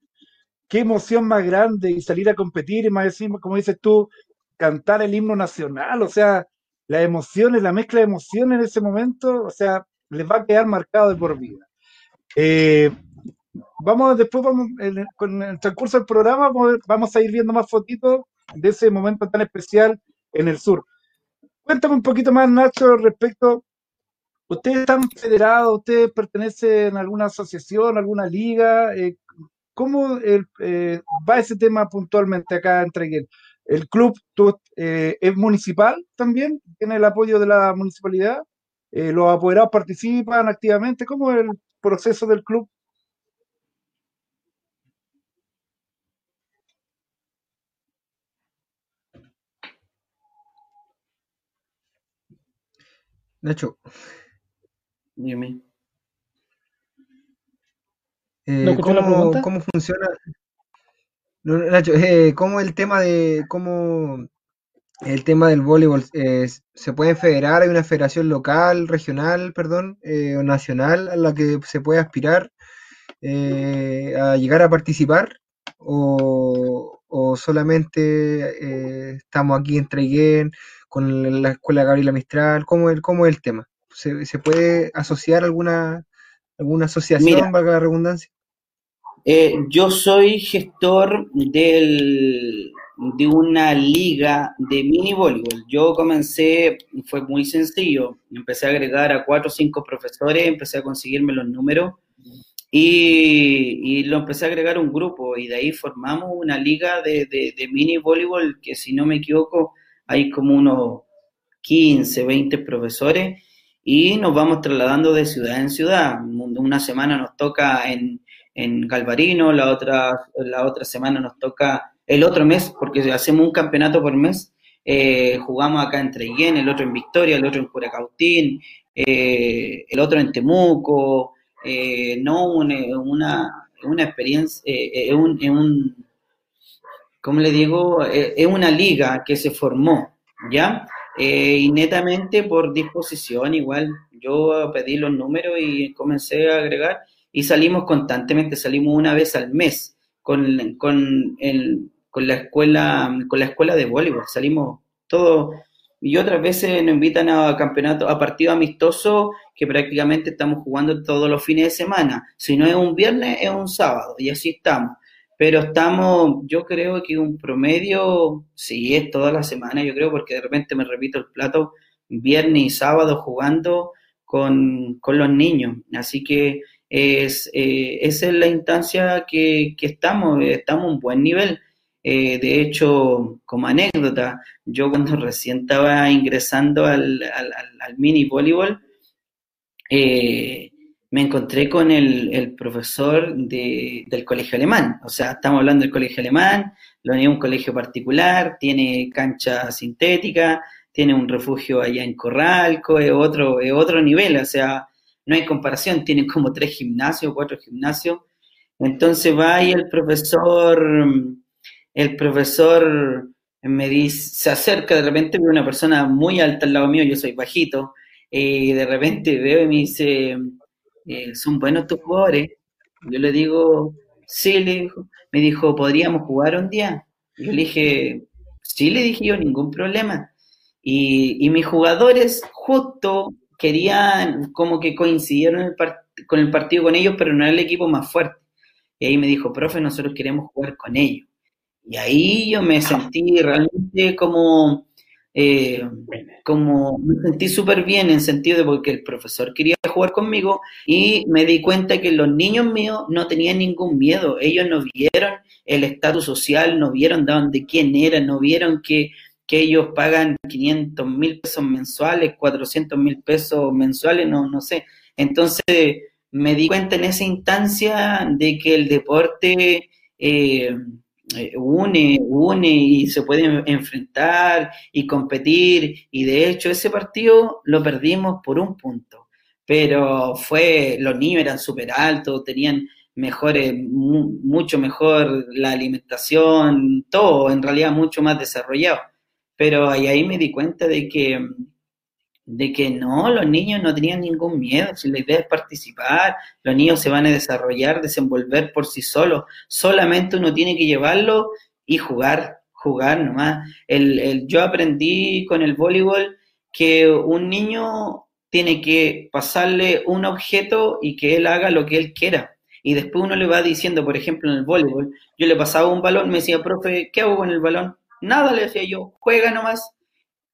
Qué emoción más grande y salir a competir y más encima, como dices tú, cantar el himno nacional. O sea, las emociones, la mezcla de emociones en ese momento, o sea, les va a quedar marcado de por vida. Eh, vamos, después vamos, con el transcurso del programa, vamos, a ir viendo más fotitos de ese momento tan especial en el sur. Cuéntame un poquito más, Nacho, respecto, ¿ustedes están federados? ¿Ustedes pertenecen a alguna asociación, alguna liga? Eh, ¿Cómo eh, va ese tema puntualmente acá en Treguel? ¿El club eh, es municipal también? ¿Tiene el apoyo de la municipalidad? ¿Los apoderados participan activamente? ¿Cómo es el proceso del club? Nacho. Dime. Eh, ¿cómo, ¿Cómo funciona? Nacho, eh, ¿cómo el tema de cómo el tema del voleibol eh, se puede federar? ¿Hay una federación local, regional, perdón, eh, o nacional a la que se puede aspirar a llegar a participar? ¿O, solamente estamos aquí en Traiguén con la escuela Gabriela Mistral? ¿Cómo, es, cómo es el tema? ¿Se, puede asociar alguna, alguna asociación, valga la redundancia? Eh, yo soy gestor del, de una liga de mini voleibol. Yo comencé, fue muy sencillo, empecé a agregar a cuatro o cinco profesores, empecé a conseguirme los números y, lo empecé a agregar un grupo y de ahí formamos una liga de, de mini voleibol que si no me equivoco hay como unos 15, 20 profesores y nos vamos trasladando de ciudad en ciudad. Una semana nos toca en en Galvarino, la otra, la otra semana nos toca el otro mes, porque hacemos un campeonato por mes, eh, jugamos acá en Treguén, el otro en Victoria, el otro en Curacautín, eh, el otro en Temuco, eh, no una, una experiencia, un, como le digo, eh, es una liga que se formó, ¿ya? Eh, y netamente por disposición, igual yo pedí los números y comencé a agregar y salimos constantemente, salimos una vez al mes con, con, el, con la escuela con la escuela de voleibol, salimos todo y otras veces nos invitan a campeonato, a partido amistoso que prácticamente estamos jugando todos los fines de semana. Si no es un viernes, es un sábado y así estamos. Pero estamos, yo creo que un promedio, sí, es toda la semana, yo creo, porque de repente me repito el plato viernes y sábado jugando con, los niños. Así que es, eh, esa es la instancia que, que estamos, estamos a un buen nivel. Eh, de hecho, como anécdota, yo cuando recién estaba ingresando al, mini voleibol, eh, me encontré con el, profesor del colegio alemán. O sea, estamos hablando del colegio alemán, lo es un colegio particular, tiene cancha sintética, tiene un refugio allá en Corralco, es otro, es otro nivel, o sea, no hay comparación, tienen como tres gimnasios, cuatro gimnasios. Entonces va ahí el profesor el profesor me dice, se acerca, de repente veo una persona muy alta al lado mío, yo soy bajito, y de repente veo y me dice, eh, ¿son buenos tus jugadores? Yo le digo, sí, le dijo. Me dijo, ¿podríamos jugar un día? Yo le dije, sí, le dije yo, ningún problema. Y, y mis jugadores justo querían, como que coincidieron con el partido con ellos, pero no era el equipo más fuerte. Y ahí me dijo, profe, nosotros queremos jugar con ellos. Y ahí yo me sentí realmente como, eh, como me sentí súper bien en sentido de porque el profesor quería jugar conmigo y me di cuenta que los niños míos no tenían ningún miedo. Ellos no vieron el estatus social, no vieron de dónde quién era, no vieron que, que ellos pagan 500 mil pesos mensuales, 400 mil pesos mensuales, no, no sé. Entonces me di cuenta en esa instancia de que el deporte... Eh, une, une y se puede enfrentar y competir. Y de hecho ese partido lo perdimos por un punto. Pero fue, los niños eran súper altos, tenían mejores, mucho mejor la alimentación, todo en realidad mucho más desarrollado. Pero ahí me di cuenta de que de que no, los niños no tenían ningún miedo, si la idea es participar, los niños se van a desarrollar, desenvolver por sí solos, solamente uno tiene que llevarlo y jugar, jugar nomás. El, el, yo aprendí con el voleibol que un niño tiene que pasarle un objeto y que él haga lo que él quiera. Y después uno le va diciendo, por ejemplo, en el voleibol, yo le pasaba un balón, me decía, profe, ¿qué hago con el balón? Nada, le decía yo, juega nomás,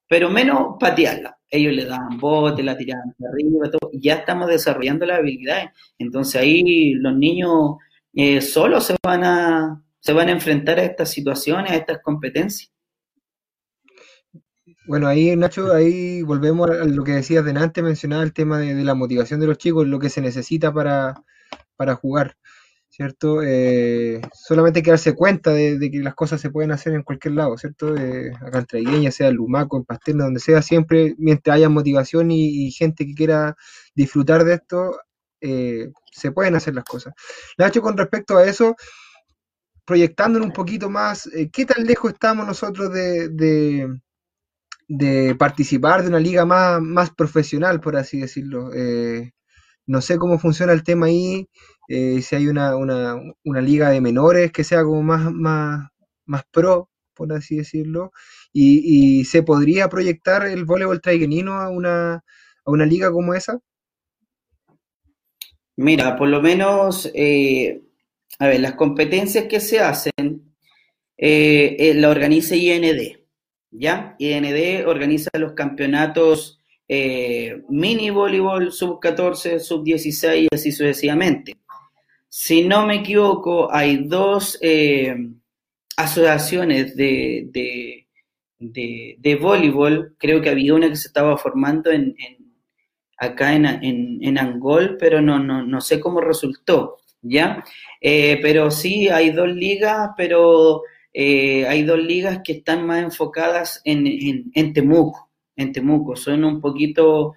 pero menos patearla ellos le daban bote, la tiraban arriba, todo, ya estamos desarrollando las habilidades. Entonces ahí los niños eh, solos se van a se van a enfrentar a estas situaciones, a estas competencias. Bueno, ahí Nacho, ahí volvemos a lo que decías delante, mencionaba el tema de, de la motivación de los chicos, lo que se necesita para, para jugar. ¿Cierto? Eh, solamente hay que darse cuenta de, que las cosas se pueden hacer en cualquier lado, ¿cierto? Eh, acá en Traigueña, sea en Lumaco, en Pasterna, donde sea, siempre, mientras haya motivación y, gente que quiera disfrutar de esto, eh, se pueden hacer las cosas. Nacho, con respecto a eso, proyectándolo un poquito más, eh, ¿qué tan lejos estamos nosotros de, de, de, participar de una liga más, más profesional, por así decirlo? No sé cómo funciona el tema ahí. Eh, si hay una, una, una, liga de menores que sea como más, más, más pro, por así decirlo, y, se podría proyectar el voleibol traiguenino a una, a una liga como esa? Mira, por lo menos, eh, a ver, las competencias que se hacen eh, la organiza IND, ¿ya? IND organiza los campeonatos mini voleibol sub 14, sub 16 y así sucesivamente. Si no me equivoco, hay dos eh, asociaciones de, de, voleibol. Creo que había una que se estaba formando en, acá en, Angol, pero no, no, sé cómo resultó, ¿ya? Eh, pero sí, hay dos ligas, pero eh, hay dos ligas que están más enfocadas en, en, Temuco, en Temuco. Son un poquito,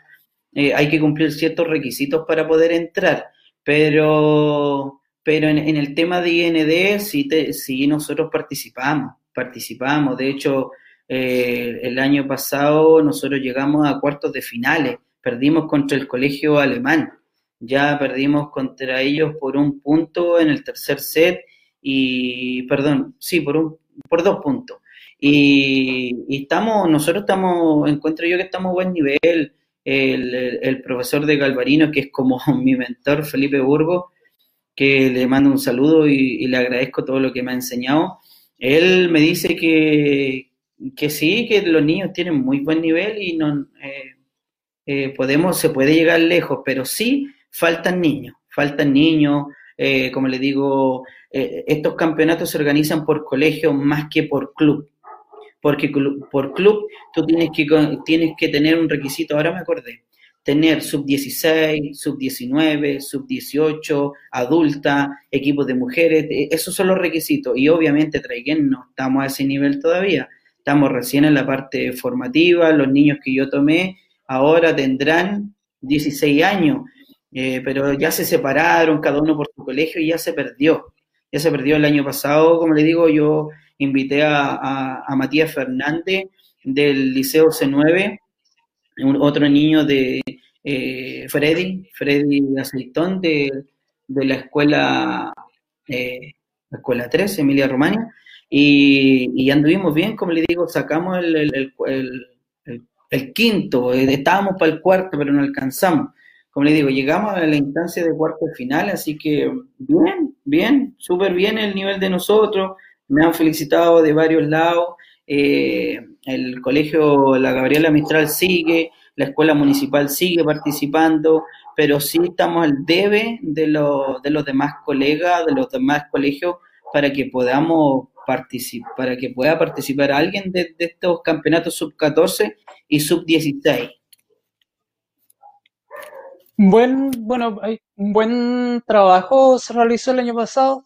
hay que cumplir ciertos requisitos para poder entrar pero, pero en, el tema de IND sí, sí nosotros participamos, participamos. De hecho, eh, el año pasado nosotros llegamos a cuartos de finales, perdimos contra el colegio alemán, ya perdimos contra ellos por un punto en el tercer set y, perdón, sí, por, un, por dos puntos. Y, estamos, nosotros estamos, encuentro yo que estamos a buen nivel. El, profesor de Galvarino, que es como mi mentor, Felipe Burgo, que le mando un saludo y, le agradezco todo lo que me ha enseñado. Él me dice que, que sí, que los niños tienen muy buen nivel y no eh, eh, podemos, se puede llegar lejos, pero sí faltan niños, faltan niños, eh, como le digo, estos campeonatos se organizan por colegio más que por club porque por club tú tienes que, tienes que tener un requisito, ahora me acordé, tener sub-16, sub-19, sub-18, adulta, equipos de mujeres, e, esos son los requisitos. Y obviamente Traiguén no estamos a ese nivel todavía, estamos recién en la parte formativa, los niños que yo tomé ahora tendrán 16 años, eh, pero ya se separaron cada uno por su colegio y ya se perdió. Ya se perdió el año pasado, como le digo, yo invité a, Matías Fernández del Liceo C9, otro niño de eh, Freddy, Freddy Aceitón de, la escuela, eh, la escuela 3, Emilia Romagna, y, anduvimos bien, como le digo, sacamos el, el, quinto, eh, estábamos para el cuarto, pero no alcanzamos. Como le digo, llegamos a la instancia de cuarto final, así que bien, bien, súper bien el nivel de nosotros me han felicitado de varios lados. Eh, el colegio La Gabriela Mistral sigue, la escuela municipal sigue participando, pero sí estamos al debe de, de los demás colegas, de los demás colegios, para que podamos participar, para que pueda participar alguien de, estos campeonatos sub-14 y sub-16. Buen, bueno, un buen trabajo se realizó el año pasado.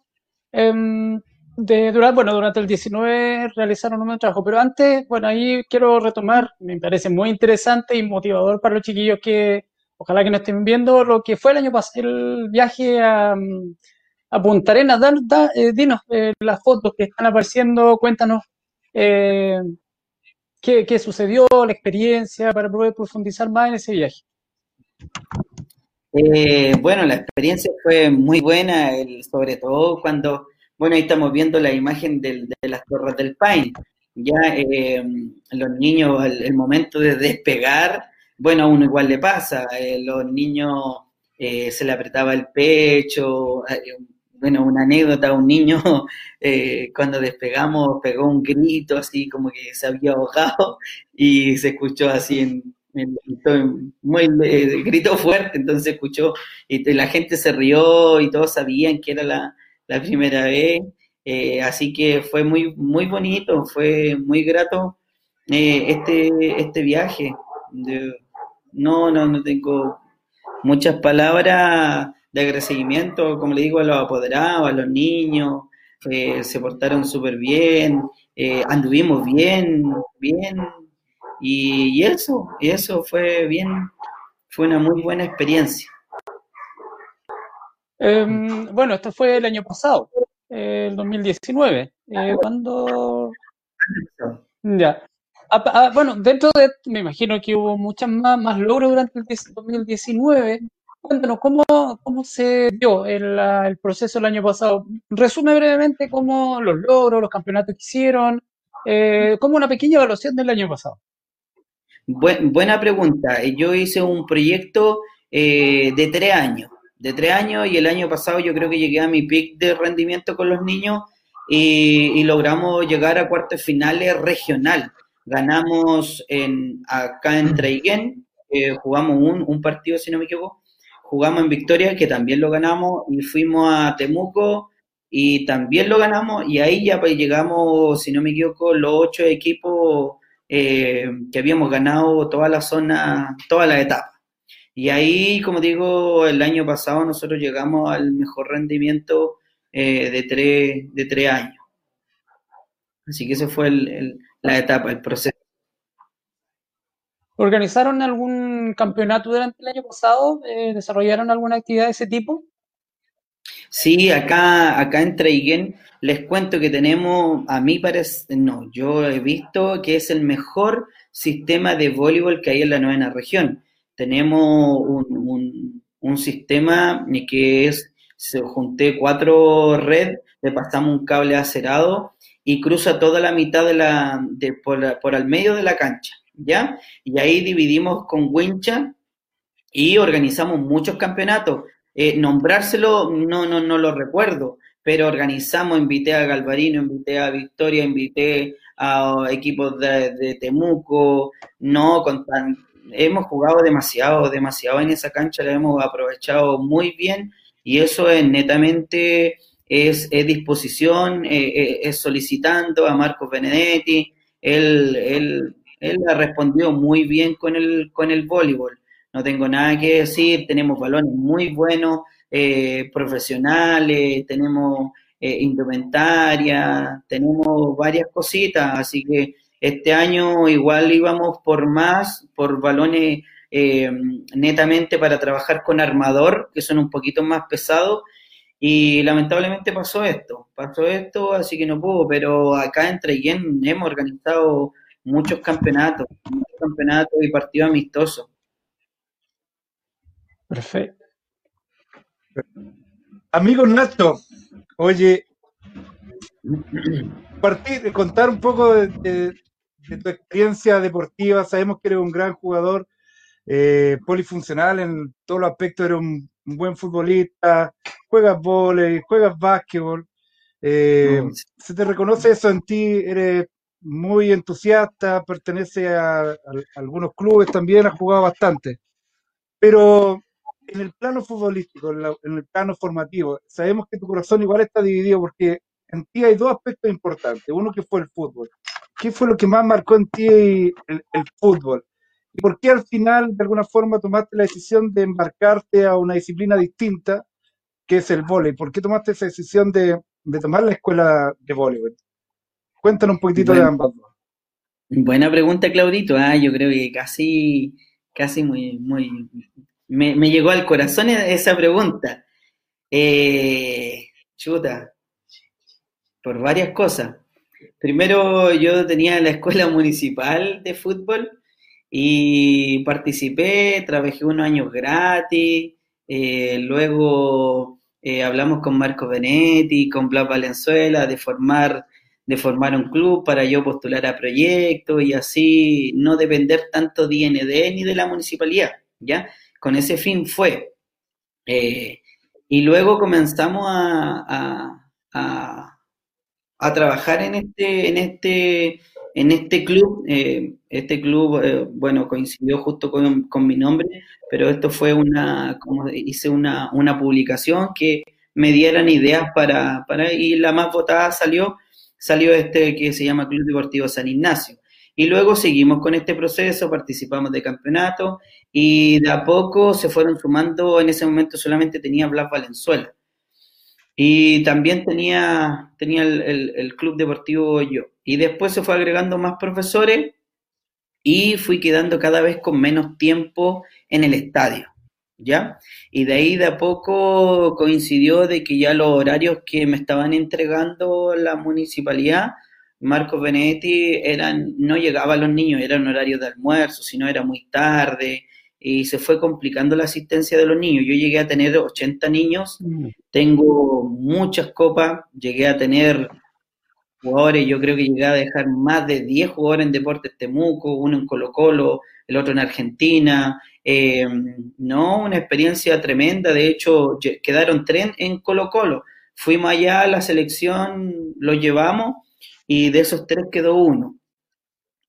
Em, de, durante, bueno, durante el 19 realizaron un trabajo, pero antes, bueno, ahí quiero retomar, me parece muy interesante y motivador para los chiquillos que ojalá que no estén viendo lo que fue el año pasado, el viaje a, a Punta Arenas. Eh, dinos eh, las fotos que están apareciendo, cuéntanos eh, qué, qué sucedió, la experiencia, para poder profundizar más en ese viaje. bueno, la experiencia fue muy buena, sobre todo cuando bueno, ahí estamos viendo la imagen de las torres del Paine. Ya eh, los niños, el, momento de despegar, bueno, a uno igual le pasa. Eh, los niños eh, se le apretaba el pecho. bueno, una anécdota, un niño cuando despegamos pegó un grito así como que se había ahogado y se escuchó así en, muy grito fuerte, entonces escuchó y la gente se rió y todos sabían que era la, la primera vez, eh, así que fue muy, muy bonito, fue muy grato eh, este, este viaje. no, no, no tengo muchas palabras de agradecimiento, como le digo, a los apoderados, a los niños, eh, se portaron súper bien, anduvimos bien, bien, y, y, eso, y eso fue bien, fue una muy buena experiencia. Em, bueno, esto fue el año pasado, el 2019, eh, cuando... Ya. Ah, bueno, dentro de, me imagino que hubo muchas más, logros durante el 2019. Cuéntanos, ¿cómo, cómo se dio el, el, proceso el año pasado? Resume brevemente cómo los logros, los campeonatos que hicieron, eh, como una pequeña evaluación del año pasado. buena pregunta. Yo hice un proyecto eh, de tres años de tres años y el año pasado yo creo que llegué a mi pick de rendimiento con los niños y, logramos llegar a cuartos finales regional. Ganamos en, acá en Traiguén, eh, jugamos un, un, partido, si no me equivoco, jugamos en Victoria, que también lo ganamos, y fuimos a Temuco y también lo ganamos, y ahí ya pues, llegamos, si no me equivoco, los ocho equipos eh, que habíamos ganado toda la zona, toda la etapa. Y ahí, como digo, el año pasado nosotros llegamos al mejor rendimiento eh, de, tres, de tres años. Así que esa fue la etapa, el proceso. ¿Organizaron algún campeonato durante el año pasado? Eh, ¿Desarrollaron alguna actividad de ese tipo? Sí, acá, acá en Treigen les cuento que tenemos, a mí parece, no, yo he visto que es el mejor sistema de voleibol que hay en la novena región. Tenemos un, un, sistema que es, se junté cuatro red, le pasamos un cable acerado y cruza toda la mitad de la, de, por, por al medio de la cancha, ¿ya? Y ahí dividimos con wincha y organizamos muchos campeonatos. Eh, nombrárselo no, no, no lo recuerdo, pero organizamos, invité a Galvarino, invité a Victoria, invité a equipos de, Temuco, no con tan, hemos jugado demasiado, demasiado en esa cancha, la hemos aprovechado muy bien y eso es netamente es, disposición, eh, eh, es solicitando a Marcos Benedetti, él, él, él ha respondido muy bien con el, con el voleibol. No tengo nada que decir, tenemos balones muy buenos, eh, profesionales, tenemos eh, indumentaria, tenemos varias cositas, así que este año igual íbamos por más, por balones eh, netamente para trabajar con armador, que son un poquito más pesados, y lamentablemente pasó esto, pasó esto, así que no pudo, pero acá entre Yen hemos organizado muchos campeonatos, muchos campeonatos y partidos amistosos. Perfecto. Amigos Nacho, oye, partir, contar un poco de, tu experiencia deportiva. Sabemos que eres un gran jugador, eh, polifuncional en todos los aspectos, eres un, buen futbolista, juegas volei, juegas básquetbol. Eh, se te reconoce eso en ti, eres muy entusiasta, pertenece a, a algunos clubes también, has jugado bastante. Pero en el plano futbolístico, en, el plano formativo, sabemos que tu corazón igual está dividido porque en ti hay dos aspectos importantes. Uno que fue el fútbol. ¿Qué fue lo que más marcó en ti el, fútbol? ¿Y por qué al final, de alguna forma, tomaste la decisión de embarcarte a una disciplina distinta, que es el voleibol? ¿Por qué tomaste esa decisión de, tomar la escuela de voleibol? Cuéntanos un poquitito de ambas dos. Buena pregunta, Claudito. Ah, yo creo que casi, casi muy, muy, me, llegó al corazón esa pregunta. Eh, chuta, por varias cosas. Primero, yo tenía la escuela municipal de fútbol y participé, trabajé unos años gratis. Eh, luego eh, hablamos con Marco Benetti, con Blas Valenzuela de formar, de formar un club para yo postular a proyectos y así no depender tanto de IND ni de la municipalidad, ¿ya? con ese fin fue. Eh, y luego comenzamos a, a, trabajar en este, en este, en este club. Eh, este club, eh, bueno, coincidió justo con, mi nombre, pero esto fue una, hice una, una publicación que me dieran ideas para, para, y la más votada salió, salió este que se llama Club Deportivo San Ignacio. Y luego seguimos con este proceso, participamos de campeonato y de a poco se fueron sumando, en ese momento solamente tenía Blas Valenzuela. Y también tenía, tenía el, club deportivo yo. Y después se fue agregando más profesores y fui quedando cada vez con menos tiempo en el estadio. ¿Ya? Y de ahí de a poco coincidió de que ya los horarios que me estaban entregando la municipalidad Marcos Benedetti eran, no llegaba a los niños, era un horario de almuerzo, sino era muy tarde y se fue complicando la asistencia de los niños. Yo llegué a tener 80 niños, tengo muchas copas, llegué a tener jugadores, yo creo que llegué a dejar más de 10 jugadores en Deportes Temuco, uno en Colo Colo, el otro en Argentina. Eh, no, una experiencia tremenda, de hecho quedaron tres en Colo Colo. Fuimos allá a la selección, lo llevamos y de esos tres quedó uno.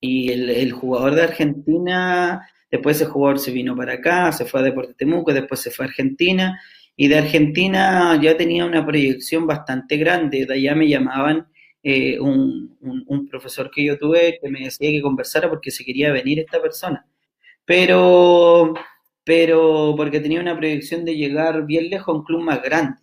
Y el, jugador de Argentina, después ese jugador se vino para acá, se fue a Deportes Temuco, después se fue a Argentina, y de Argentina ya tenía una proyección bastante grande, de allá me llamaban eh, un, un, profesor que yo tuve que me decía que conversara porque se quería venir esta persona. Pero, pero porque tenía una proyección de llegar bien lejos a un club más grande.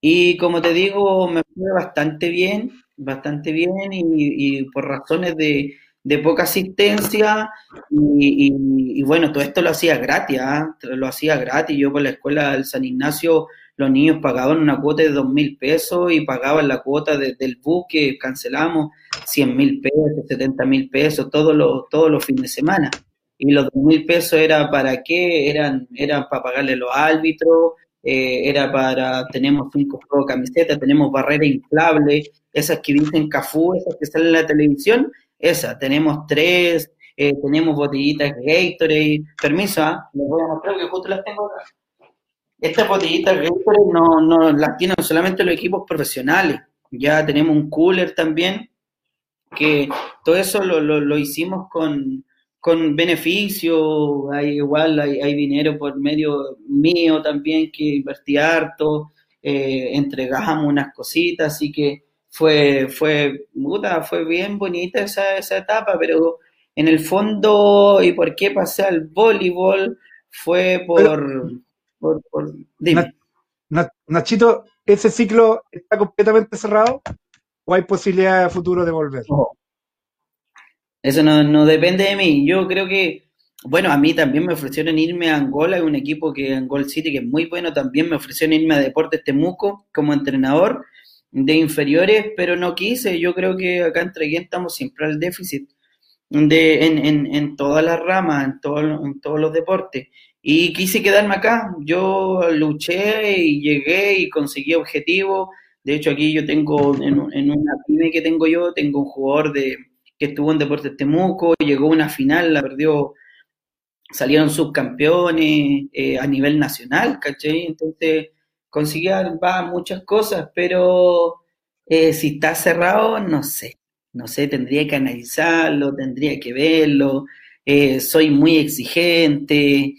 Y como te digo, me fue bastante bien, bastante bien y, por razones de, de poca asistencia y, bueno, todo esto lo hacía gratis, ¿ah? lo hacía gratis. Yo por la escuela del San Ignacio, los niños pagaban una cuota de dos mil pesos y pagaban la cuota del bus que cancelamos, 100 mil pesos, 70 mil pesos, todos los, todos los fines de semana. Y los dos mil pesos era para qué? Eran, eran para pagarle los árbitros, eh, era para, tenemos cinco juegos de camiseta, tenemos barrera inflable, esas que dicen Cafú, esas que salen en la televisión, esa, tenemos tres, eh, tenemos botellitas Gatorade, permiso, ¿ah? les voy a mostrar que justo las tengo acá. Estas botellitas Gatorade no, no las tienen solamente los equipos profesionales, ya tenemos un cooler también, que todo eso lo, lo, hicimos con, con beneficio, hay, igual hay, hay, dinero por medio mío también que invertí harto, eh, entregamos unas cositas, así que fue, fue, puta, fue bien bonita esa, esa etapa, pero en el fondo, ¿y por qué pasé al voleibol? Fue por... por, Nachito, ¿ese ciclo está completamente cerrado o hay posibilidad de futuro de volver? Eso no, no depende de mí. Yo creo que, bueno, a mí también me ofrecieron irme a Angola, hay un equipo que Angola City que es muy bueno, también me ofrecieron irme a Deportes Temuco como entrenador de inferiores, pero no quise. Yo creo que acá en Treguén estamos siempre al déficit de, en, en, en todas las ramas, en, todo, en todos los deportes. Y quise quedarme acá. Yo luché y llegué y conseguí objetivos. De hecho, aquí yo tengo, en, en una pyme que tengo yo, tengo un jugador de, que estuvo en Deportes Temuco, llegó a una final, la perdió, salieron subcampeones eh, a nivel nacional, ¿cachai? Entonces, conseguía va, muchas cosas, pero eh, si está cerrado, no sé, no sé, tendría que analizarlo, tendría que verlo, eh, soy muy exigente,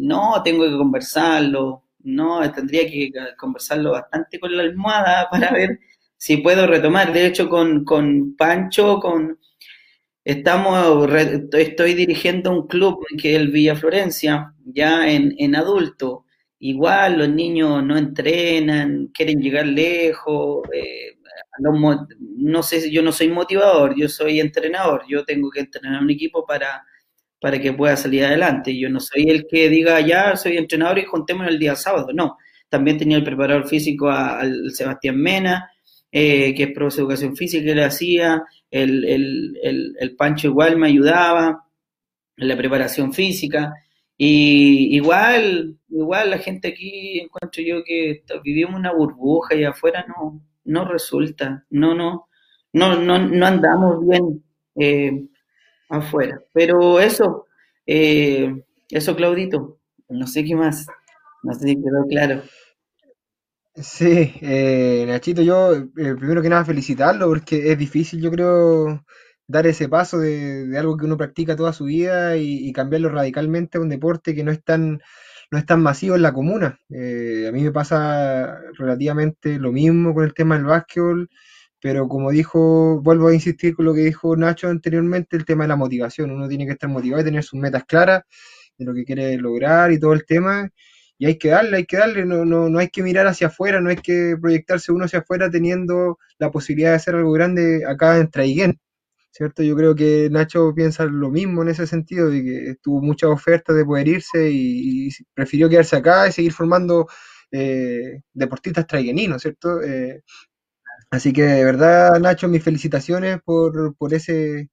no, tengo que conversarlo, no, tendría que conversarlo bastante con la almohada para ver si puedo retomar. De hecho, con, con Pancho, con estamos estoy dirigiendo un club que es el Villa Florencia, ya en, en adulto. Igual los niños no entrenan, quieren llegar lejos. Eh, no, sé, yo no soy motivador, yo soy entrenador. Yo tengo que entrenar un equipo para, para que pueda salir adelante. Yo no soy el que diga, ya soy entrenador y juntémonos el día sábado. No, también tenía el preparador físico al Sebastián Mena, eh, que es profesor de educación física, que le hacía, el, el, el, Pancho igual me ayudaba en la preparación física. Y igual, igual la gente aquí encuentro yo que vivimos una burbuja y afuera no, no resulta, no, no, no, no, no andamos bien eh, afuera. Pero eso, eh, eso Claudito, no sé qué más, no sé si quedó claro. Sí, eh, Nachito, yo eh, primero que nada felicitarlo porque es difícil, yo creo, dar ese paso de, algo que uno practica toda su vida y, cambiarlo radicalmente a un deporte que no es tan, no es tan masivo en la comuna. Eh, a mí me pasa relativamente lo mismo con el tema del básquetbol, pero como dijo, vuelvo a insistir con lo que dijo Nacho anteriormente, el tema de la motivación. Uno tiene que estar motivado y tener sus metas claras de lo que quiere lograr y todo el tema y hay que darle, hay que darle, no, no, no hay que mirar hacia afuera, no hay que proyectarse uno hacia afuera teniendo la posibilidad de hacer algo grande acá en Traiguén, ¿cierto? Yo creo que Nacho piensa lo mismo en ese sentido, de que tuvo muchas ofertas de poder irse y, prefirió quedarse acá y seguir formando eh, deportistas traigueninos, ¿cierto? Eh, así que de verdad, Nacho, mis felicitaciones por, por ese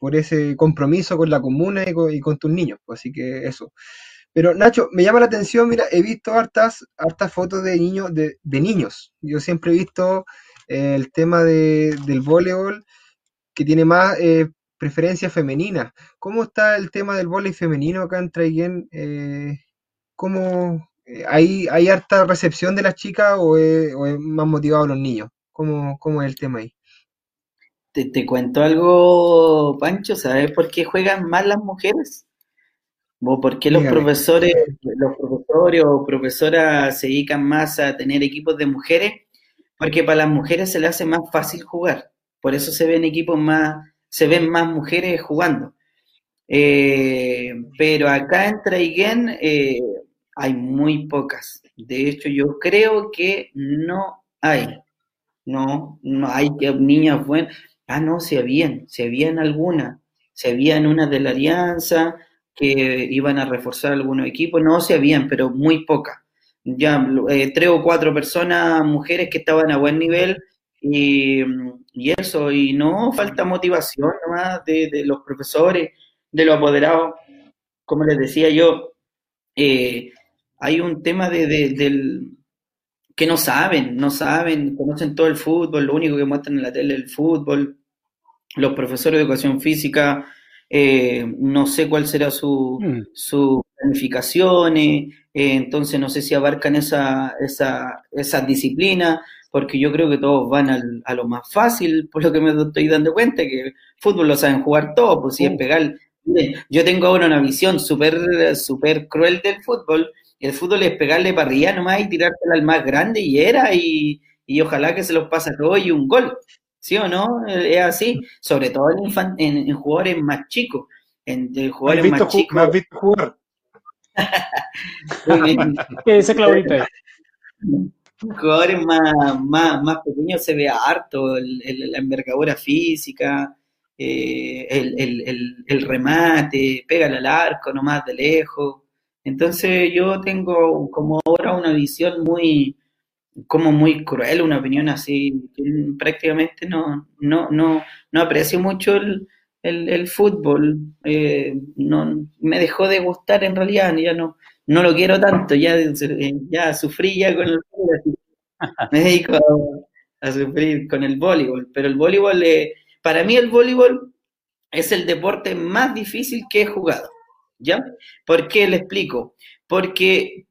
por ese compromiso con la comuna y con, y con tus niños. Pues, así que eso. Pero Nacho, me llama la atención, mira, he visto hartas, hartas fotos de niños, de, niños. Yo siempre he visto el tema de, del voleibol que tiene más eh, preferencia femenina. ¿Cómo está el tema del voleibol femenino acá en Traiguén? Eh, ¿Cómo hay, hay harta recepción de las chicas o es, más motivado los niños? ¿Cómo, ¿Cómo, es el tema ahí? Te, te cuento algo, Pancho, ¿sabes por qué juegan más las mujeres? ¿Por qué los profesores, los profesores o profesoras se dedican más a tener equipos de mujeres? Porque para las mujeres se les hace más fácil jugar. Por eso se ven equipos más, se ven más mujeres jugando. Eh, pero acá en Traiguén eh, hay muy pocas. De hecho, yo creo que no hay. No, no hay niñas buenas. Ah, no, se habían, se habían algunas, se habían unas de la Alianza que iban a reforzar algunos equipos, no se habían, pero muy pocas. Ya eh, tres o cuatro personas, mujeres que estaban a buen nivel y, y eso, y no falta motivación nomás de, de los profesores, de los apoderados. Como les decía yo, eh, hay un tema de, de- del que no saben, no saben, conocen todo el fútbol, lo único que muestran en la tele es el fútbol. Los profesores de educación física, eh, no sé cuál será su, Mm. sus planificaciones, eh, entonces no sé si abarcan esa, esa, esas disciplinas, porque yo creo que todos van al- a lo más fácil, por lo que me estoy dando cuenta, que el fútbol lo saben jugar todos, pues si es Uh. pegar. Yo tengo ahora una visión súper súper cruel del fútbol, el fútbol es pegarle para arriba nomás y tirártela al más grande y era, y, y ojalá que se los pase a todos y un gol. ¿Sí o no? Es así, sobre todo en, infan- en, en jugadores más chicos. En, de ¿Me has jugadores visto, más chicos. me has visto jugar? ¿Qué dice Claudita? jugadores más, más, más pequeños se ve harto el- la envergadura física, eh, el, el- remate, pégale al arco nomás de lejos. Entonces yo tengo como ahora una visión muy, como muy cruel, una opinión así, prácticamente no, no, no, no aprecio mucho el, el, el fútbol, eh, no, me dejó de gustar en realidad, ya no, no lo quiero tanto, ya, ya sufrí ya con el me dedico a, a sufrir con el voleibol, pero el voleibol, eh, para mí el voleibol es el deporte más difícil que he jugado, ¿ya? ¿Por qué le explico? Porque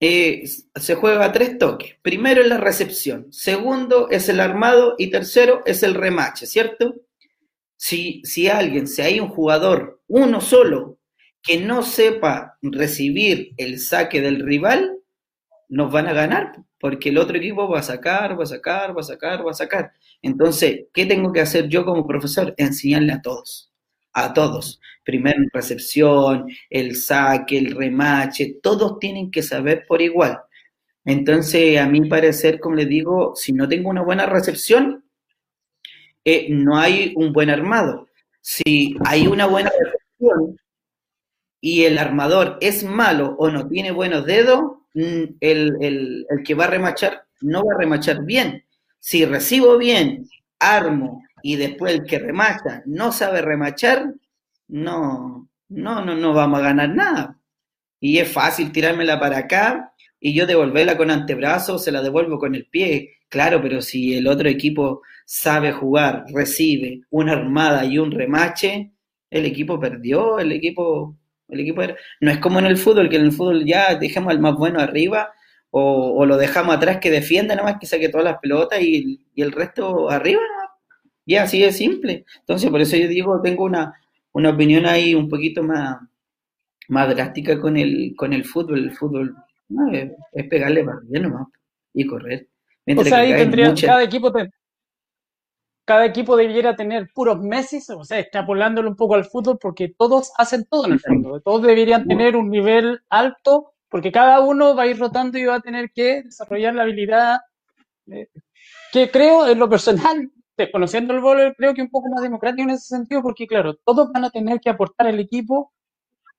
eh, se juega a tres toques. Primero es la recepción, segundo es el armado y tercero es el remache, ¿cierto? Si, si alguien, si hay un jugador, uno solo, que no sepa recibir el saque del rival, nos van a ganar, porque el otro equipo va a sacar, va a sacar, va a sacar, va a sacar. Entonces, ¿qué tengo que hacer yo como profesor? Enseñarle a todos, a todos. Primero recepción, el saque, el remache, todos tienen que saber por igual. Entonces, a mi parecer, como les digo, si no tengo una buena recepción, eh, no hay un buen armado. Si hay una buena recepción y el armador es malo o no tiene buenos dedos, mm, el, el- el que va a remachar no va a remachar bien. Si recibo bien, armo y después el que remacha no sabe remachar, no, no, no, no vamos a ganar nada. Y es fácil tirármela para acá y yo devolverla con antebrazo, se la devuelvo con el pie. Claro, pero si el otro equipo sabe jugar, recibe una armada y un remache, el equipo perdió, el equipo, el equipo era- no es como en el fútbol, que en el fútbol ya dejamos al más bueno arriba o, o lo dejamos atrás que defienda nada más que saque todas las pelotas y, y el resto arriba nomás. Y así es simple. Entonces, por eso yo digo, tengo una, una opinión ahí un poquito más, más drástica con el, con el fútbol. El fútbol no, es, es pegarle para arriba nomás y correr. O sea, ahí tendría, mucha- cada equipo te- cada equipo debiera tener puros Messi, o sea, extrapolándolo un poco al fútbol, porque todos hacen todo en el fondo. Todos deberían tener un nivel alto, porque cada uno va a ir rotando y va a tener que desarrollar la habilidad eh, que creo, en lo personal, desconociendo el voleibol, creo que un poco más democrático en ese sentido, porque claro, todos van a tener que aportar al equipo,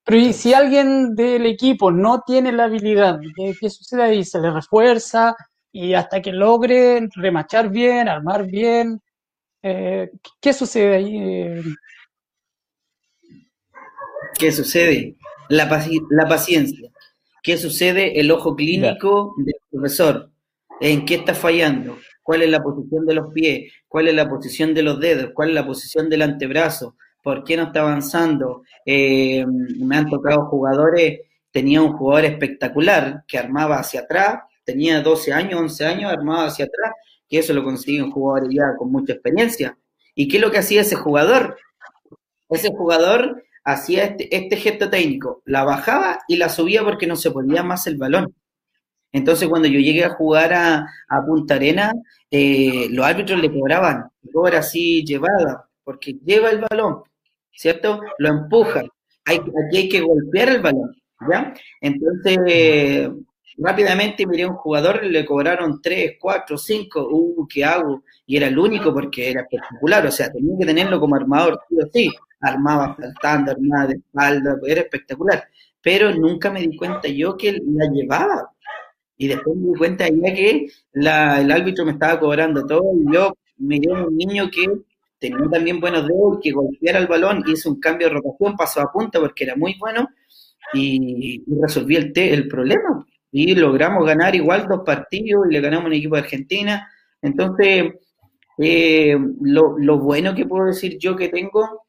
pero si alguien del equipo no tiene la habilidad, ¿qué, qué sucede ahí? Se le refuerza y hasta que logre remachar bien, armar bien, eh, ¿qué- ¿qué sucede ahí? ¿Qué sucede? La, paci- la paciencia. ¿Qué sucede? El ojo clínico del profesor. ¿En qué está fallando? ¿Cuál es la posición de los pies? ¿Cuál es la posición de los dedos? ¿Cuál es la posición del antebrazo? ¿Por qué no está avanzando? Eh, me han tocado jugadores, tenía un jugador espectacular que armaba hacia atrás, tenía 12 años, 11 años, armaba hacia atrás, que eso lo consiguen jugadores ya con mucha experiencia. ¿Y qué es lo que hacía ese jugador? ese jugador hacía este, este gesto técnico, la bajaba y la subía porque no se podía más el balón. Entonces, cuando yo llegué a jugar a, Punta Arena, eh, los árbitros le cobraban, cobra así llevada, porque lleva el balón, ¿cierto? Lo empuja. Aquí hay que golpear el balón, ¿ya? Entonces, rápidamente miré a un jugador, le cobraron 3, 4, 5, uh, ¿qué hago? Y era el único porque era espectacular, o sea, tenía que tenerlo como armador, sí o sí, armaba saltando, armaba de espalda, era espectacular, pero nunca me di cuenta yo que la llevaba. Y después me di cuenta ya que la, el árbitro me estaba cobrando todo y yo miré a un niño que tenía también buenos dedos, que golpeara el balón, hizo un cambio de rotación, pasó a punta porque era muy bueno y, resolví el, el problema. Y logramos ganar igual dos partidos y le ganamos un equipo de Argentina. Entonces, eh, lo, lo, bueno que puedo decir yo que tengo,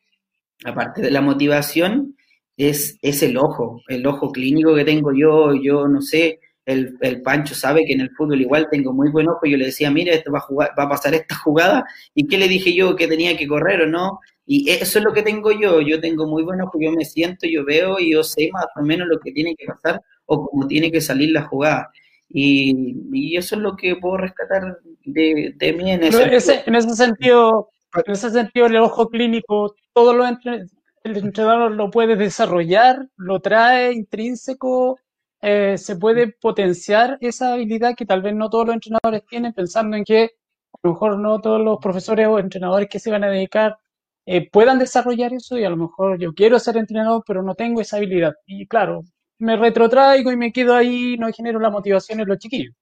aparte de la motivación, es, es el ojo, el ojo clínico que tengo yo. Yo no sé, el, el, Pancho sabe que en el fútbol igual tengo muy buen ojo. Yo le decía, mira, esto va a, jugar, va a pasar esta jugada. ¿Y qué le dije yo? Que tenía que correr o no. Y eso es lo que tengo yo. Yo tengo muy buen ojo. Yo me siento, yo veo y yo sé más o menos lo que tiene que pasar o cómo tiene que salir la jugada. Y, y eso es lo que puedo rescatar de, de mí en ese, ese, en ese sentido. En ese sentido, el ojo clínico, todo lo entre, el entrenador lo puede desarrollar, lo trae intrínseco eh, se puede potenciar esa habilidad que tal vez no todos los entrenadores tienen, pensando en que a lo mejor no todos los profesores o entrenadores que se van a dedicar eh, puedan desarrollar eso y a lo mejor yo quiero ser entrenador pero no tengo esa habilidad. Y claro, me retrotraigo y me quedo ahí, no genero la motivación en los chiquillos.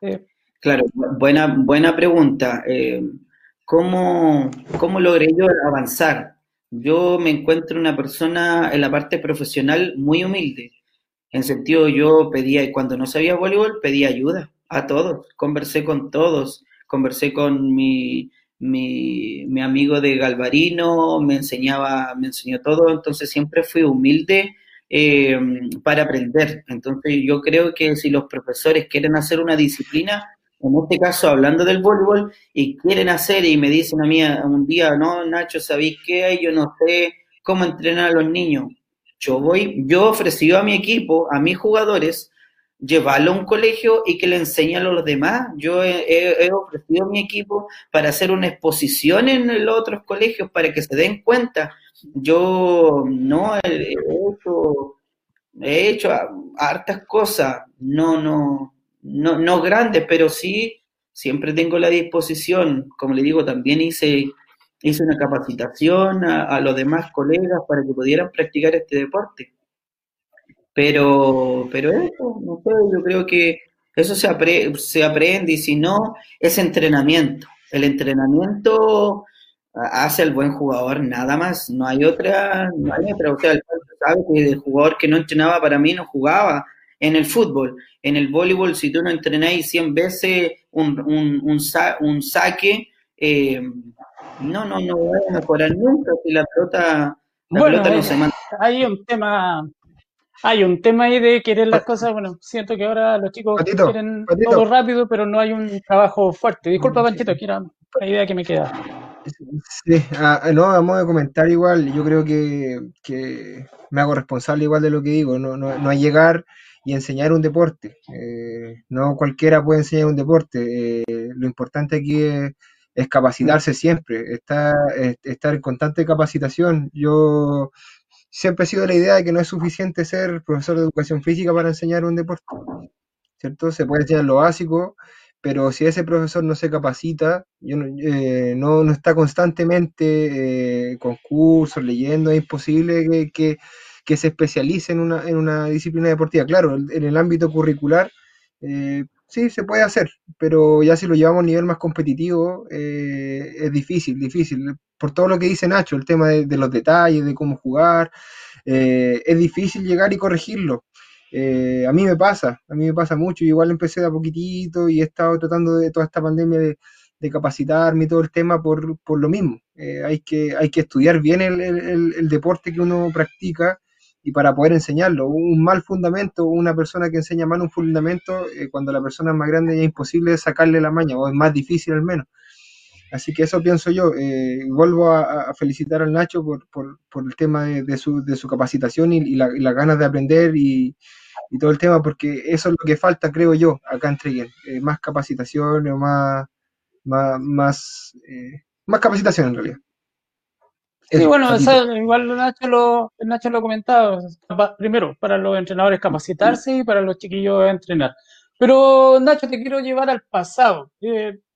Eh, claro, buena, buena pregunta. ¿cómo, ¿Cómo logré yo avanzar? Yo me encuentro una persona en la parte profesional muy humilde en sentido, yo pedía, cuando no sabía voleibol, pedía ayuda a todos, conversé con todos, conversé con mi, mi, mi, amigo de Galvarino, me enseñaba, me enseñó todo, entonces siempre fui humilde eh, para aprender. Entonces yo creo que si los profesores quieren hacer una disciplina, en este caso hablando del voleibol, y quieren hacer y me dicen a mí un día, no, Nacho, ¿sabéis qué? Yo no sé cómo entrenar a los niños. Yo voy, yo ofrecí a mi equipo, a mis jugadores, llevarlo a un colegio y que le enseñe a los demás. Yo he, ofrecido a mi equipo para hacer una exposición en los otros colegios para que se den cuenta. Yo no he hecho, he hecho hartas cosas, no, no, no, no grandes, pero sí siempre tengo la disposición. Como le digo, también hice hice una capacitación a, los demás colegas para que pudieran practicar este deporte. Pero, pero eso, no sé, yo creo que eso se, se aprende y si no, es entrenamiento. El entrenamiento hace al buen jugador, nada más, no hay otra, no hay otra. O sea, el sabe que el jugador que no entrenaba para mí no jugaba en el fútbol. En el voleibol, si tú no entrenáis 100 veces un, un, un, un saque, eh, no, no, no voy a mejorar nunca si la pelota, la pelota no se manda. Hay un tema, hay un tema ahí de querer las cosas, bueno, siento que ahora los chicos quieren todo rápido, pero no hay un trabajo fuerte. Disculpa, Panchito, que era la idea que me queda. Sí, ah, no, vamos a comentar igual, yo creo que, que, me hago responsable igual de lo que digo, no, no, no llegar y enseñar un deporte, eh, no cualquiera puede enseñar un deporte, eh, lo importante aquí es es capacitarse siempre, estar, estar en constante capacitación. Yo siempre he sido la idea de que no es suficiente ser profesor de educación física para enseñar un deporte, ¿cierto? Se puede enseñar lo básico, pero si ese profesor no se capacita, yo no, eh, no, está constantemente eh, con cursos, leyendo, es imposible que, que, se especialice en una, en una disciplina deportiva. Claro, en el ámbito curricular eh, sí, se puede hacer, pero ya si lo llevamos a nivel más competitivo, eh, es difícil, difícil. Por todo lo que dice Nacho, el tema de, los detalles, de cómo jugar, eh, es difícil llegar y corregirlo. Eh, a mí me pasa, a mí me pasa mucho, igual empecé de a poquitito y he estado tratando de toda esta pandemia de, capacitarme y todo el tema por, por lo mismo. hay, que, hay que estudiar bien el, el deporte que uno practica y para poder enseñarlo. Un mal fundamento, una persona que enseña mal un fundamento, eh, cuando la persona es más grande ya es imposible sacarle la maña, o es más difícil al menos. Así que eso pienso yo. Eh, vuelvo a, felicitar al Nacho por, por, por el tema de, su, de, su, capacitación y, las ganas de aprender y, y, todo el tema, porque eso es lo que falta, creo yo, acá en Treguen. Eh, más capacitación o más, más, más, más capacitación en realidad. Sí, bueno, igual Nacho lo, Nacho lo comentaba. Primero, para los entrenadores capacitarse y para los chiquillos entrenar. Pero Nacho, te quiero llevar al pasado.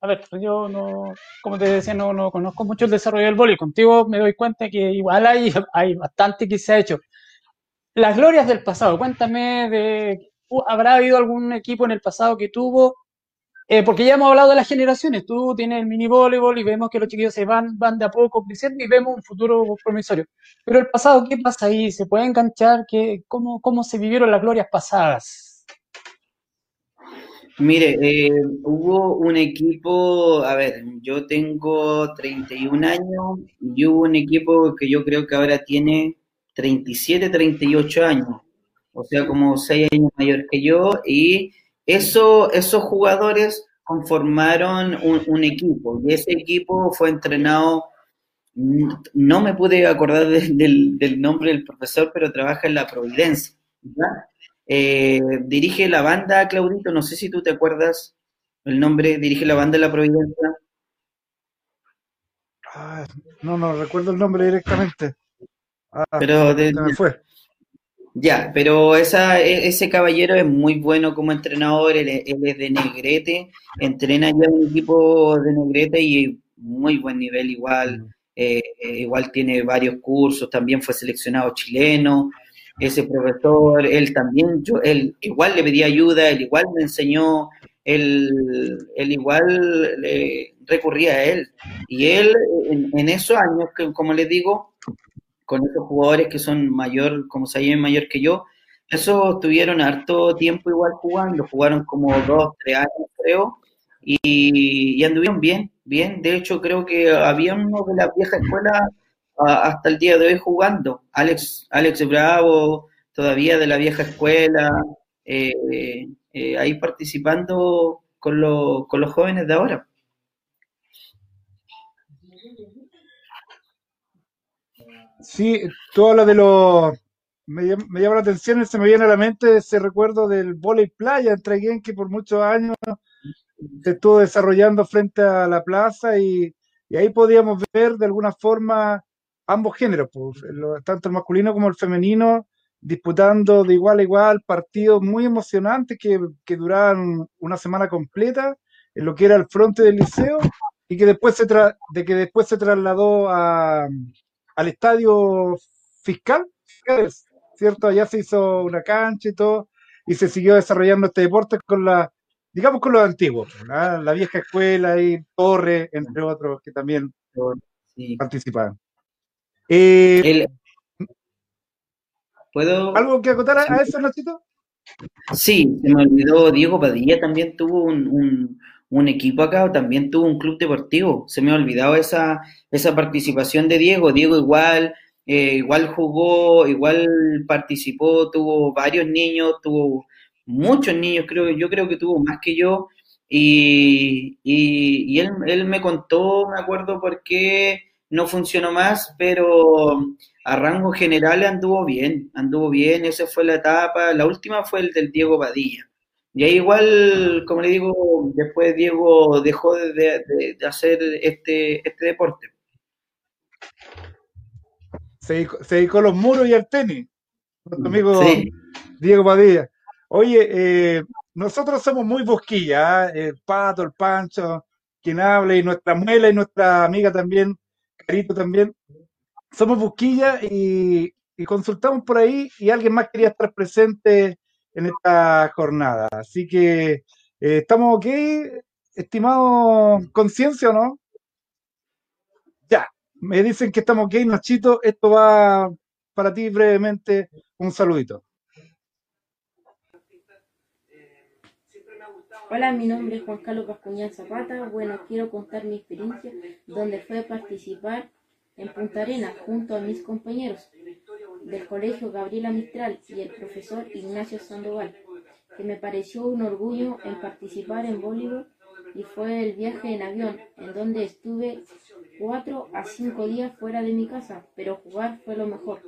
A ver, yo no, como te decía, no, no conozco mucho el desarrollo del vóley. Contigo me doy cuenta que igual hay, hay bastante que se ha hecho. Las glorias del pasado, cuéntame de, ¿habrá habido algún equipo en el pasado que tuvo eh, porque ya hemos hablado de las generaciones, tú tienes el mini voleibol y vemos que los chiquillos se van, van de a poco creciendo y vemos un futuro promisorio. Pero el pasado, ¿qué pasa ahí? ¿Se puede enganchar? ¿Qué, cómo, ¿Cómo se vivieron las glorias pasadas? Mire, eh, hubo un equipo, a ver, yo tengo 31 años y hubo un equipo que yo creo que ahora tiene 37, 38 años, o sea, como 6 años mayor que yo, y eso, esos jugadores conformaron un, equipo, y ese equipo fue entrenado, no me pude acordar de- del, del nombre del profesor, pero trabaja en la Providencia, ¿ya? Eh, dirige la banda, Claudito, no sé si tú te acuerdas el nombre, dirige la banda de la Providencia. Ah, no, no recuerdo el nombre directamente. Ah, Pero de- me fue. ya, pero esa, e- ese caballero es muy bueno como entrenador, él, es- él es de Negrete, entrena ya un equipo de Negrete y muy buen nivel igual, eh, eh, igual tiene varios cursos, también fue seleccionado chileno, ese profesor, él también, yo, él igual le pedí ayuda, él igual me enseñó, él, él igual eh, recurría a él, y él en, esos años, que, como les digo, con esos jugadores que son mayor, como llaman mayor que yo, esos tuvieron harto tiempo igual jugando, jugaron como dos, tres años creo, y, y anduvieron bien, bien, de hecho creo que había uno de la vieja escuela a- hasta el día de hoy jugando, Alex, Alex Bravo, todavía de la vieja escuela, eh, eh, ahí participando con, lo- con los jóvenes de ahora. Sí, tú hablas de los. Me, me llama la atención y se me viene a la mente ese recuerdo del vóley playa entre Traiguén que por muchos años se estuvo desarrollando frente a la plaza y, y ahí podíamos ver de alguna forma ambos géneros, pues, tanto el masculino como el femenino, disputando de igual a igual partidos muy emocionantes que, que duraban una semana completa en lo que era el fronte del liceo y que después se tra- de que después se trasladó a, al estadio fiscal, ¿cierto? Allá se hizo una cancha y todo, y se siguió desarrollando este deporte con la, digamos con los antiguos, ¿verdad? la vieja escuela y Torre, entre otros, que también Sí. participaban. Eh, El- ¿Puedo? ¿Algo que acotar a, eso, Nachito? Sí, se me olvidó, Diego Padilla también tuvo un, un- un equipo acá, también tuvo un club deportivo. Se me ha olvidado esa, esa participación de Diego. Diego igual, eh, igual jugó, igual participó, tuvo varios niños, tuvo muchos niños, creo, yo creo que tuvo más que yo. Y, y- y él, él me contó, me acuerdo por qué no funcionó más, pero a rango general anduvo bien, anduvo bien, esa fue la etapa, la última fue el del Diego Padilla. Y ahí igual, como le digo, después Diego dejó de, de- de hacer este, este deporte. Se dedicó, se dedicó a los muros y al tenis. Nuestro amigo Sí, Diego Padilla. Oye, eh, nosotros somos muy bosquilla, ¿ah? el Pato, el Pancho, quien habla, y nuestra muela y nuestra amiga también, También. Somos busquilla y, y consultamos por ahí y alguien más quería estar presente en esta jornada. Así que eh, estamos ok, estimado conciencia o no? Ya, me dicen que estamos ok, Nachito. Esto va para ti brevemente. Un saludito. Hola, mi nombre es Juan Carlos Bascuñán Zapata. Bueno, quiero contar mi experiencia donde fue participar en Punta Arenas junto a mis compañeros del colegio Gabriela Mistral y el profesor Ignacio Sandoval, que me pareció un orgullo en participar en voleibol y fue el viaje en avión, en donde estuve cuatro a cinco días fuera de mi casa, pero jugar fue lo mejor,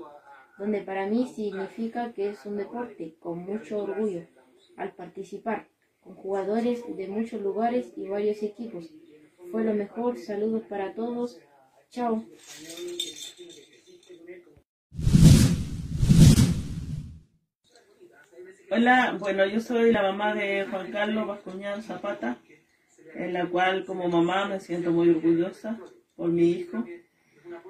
donde para mí significa que es un deporte con mucho orgullo al participar con jugadores de muchos lugares y varios equipos. Fue lo mejor, saludos para todos, chao. Hola, bueno, yo soy la mamá de Juan Carlos Bascuñán Zapata, en la cual como mamá me siento muy orgullosa por mi hijo,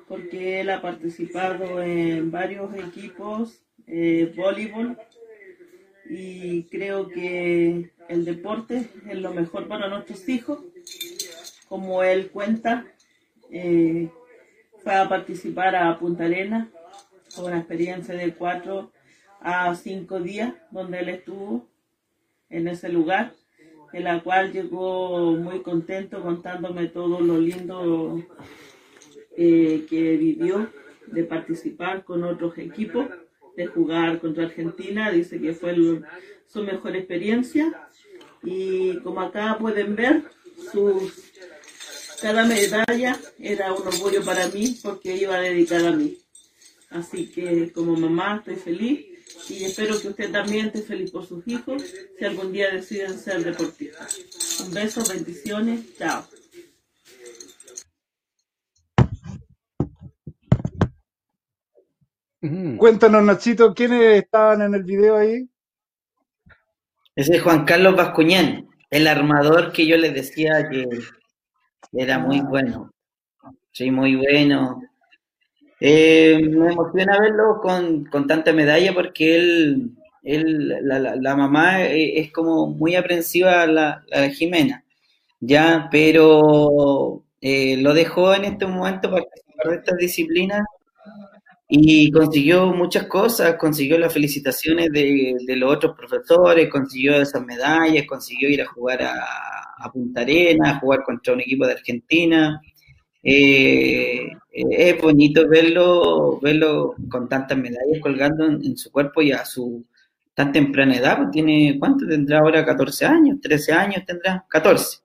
porque él ha participado en varios equipos, eh, voleibol, y creo que el deporte es lo mejor para nuestros hijos. Como él cuenta, eh, fue a participar a Punta Arena con una experiencia de cuatro a cinco días donde él estuvo en ese lugar, en la cual llegó muy contento contándome todo lo lindo eh, que vivió de participar con otros equipos, de jugar contra Argentina, dice que fue su mejor experiencia y como acá pueden ver, cada medalla era un orgullo para mí porque iba dedicada a mí. Así que como mamá estoy feliz y espero que usted también esté feliz por sus hijos si algún día deciden ser deportistas. Un beso, bendiciones, chao. Cuéntanos, Nachito, ¿quiénes estaban en el video ahí? Ese es Juan Carlos Bascuñán, el armador que yo les decía que era muy bueno. Sí, muy bueno. Eh, me emociona verlo con, con, tanta medalla porque él, él la, la, la, mamá eh, es como muy aprensiva a la, la Jimena, ya, pero eh, lo dejó en este momento para participar de estas disciplinas y consiguió muchas cosas, consiguió las felicitaciones de, los otros profesores, consiguió esas medallas, consiguió ir a jugar a, Punta Arena, a jugar contra un equipo de Argentina. Eh, es bonito verlo, verlo con tantas medallas colgando en, en, su cuerpo y a su tan temprana edad, pues tiene, ¿cuánto tendrá ahora? 14 años, 13 años tendrá, 14,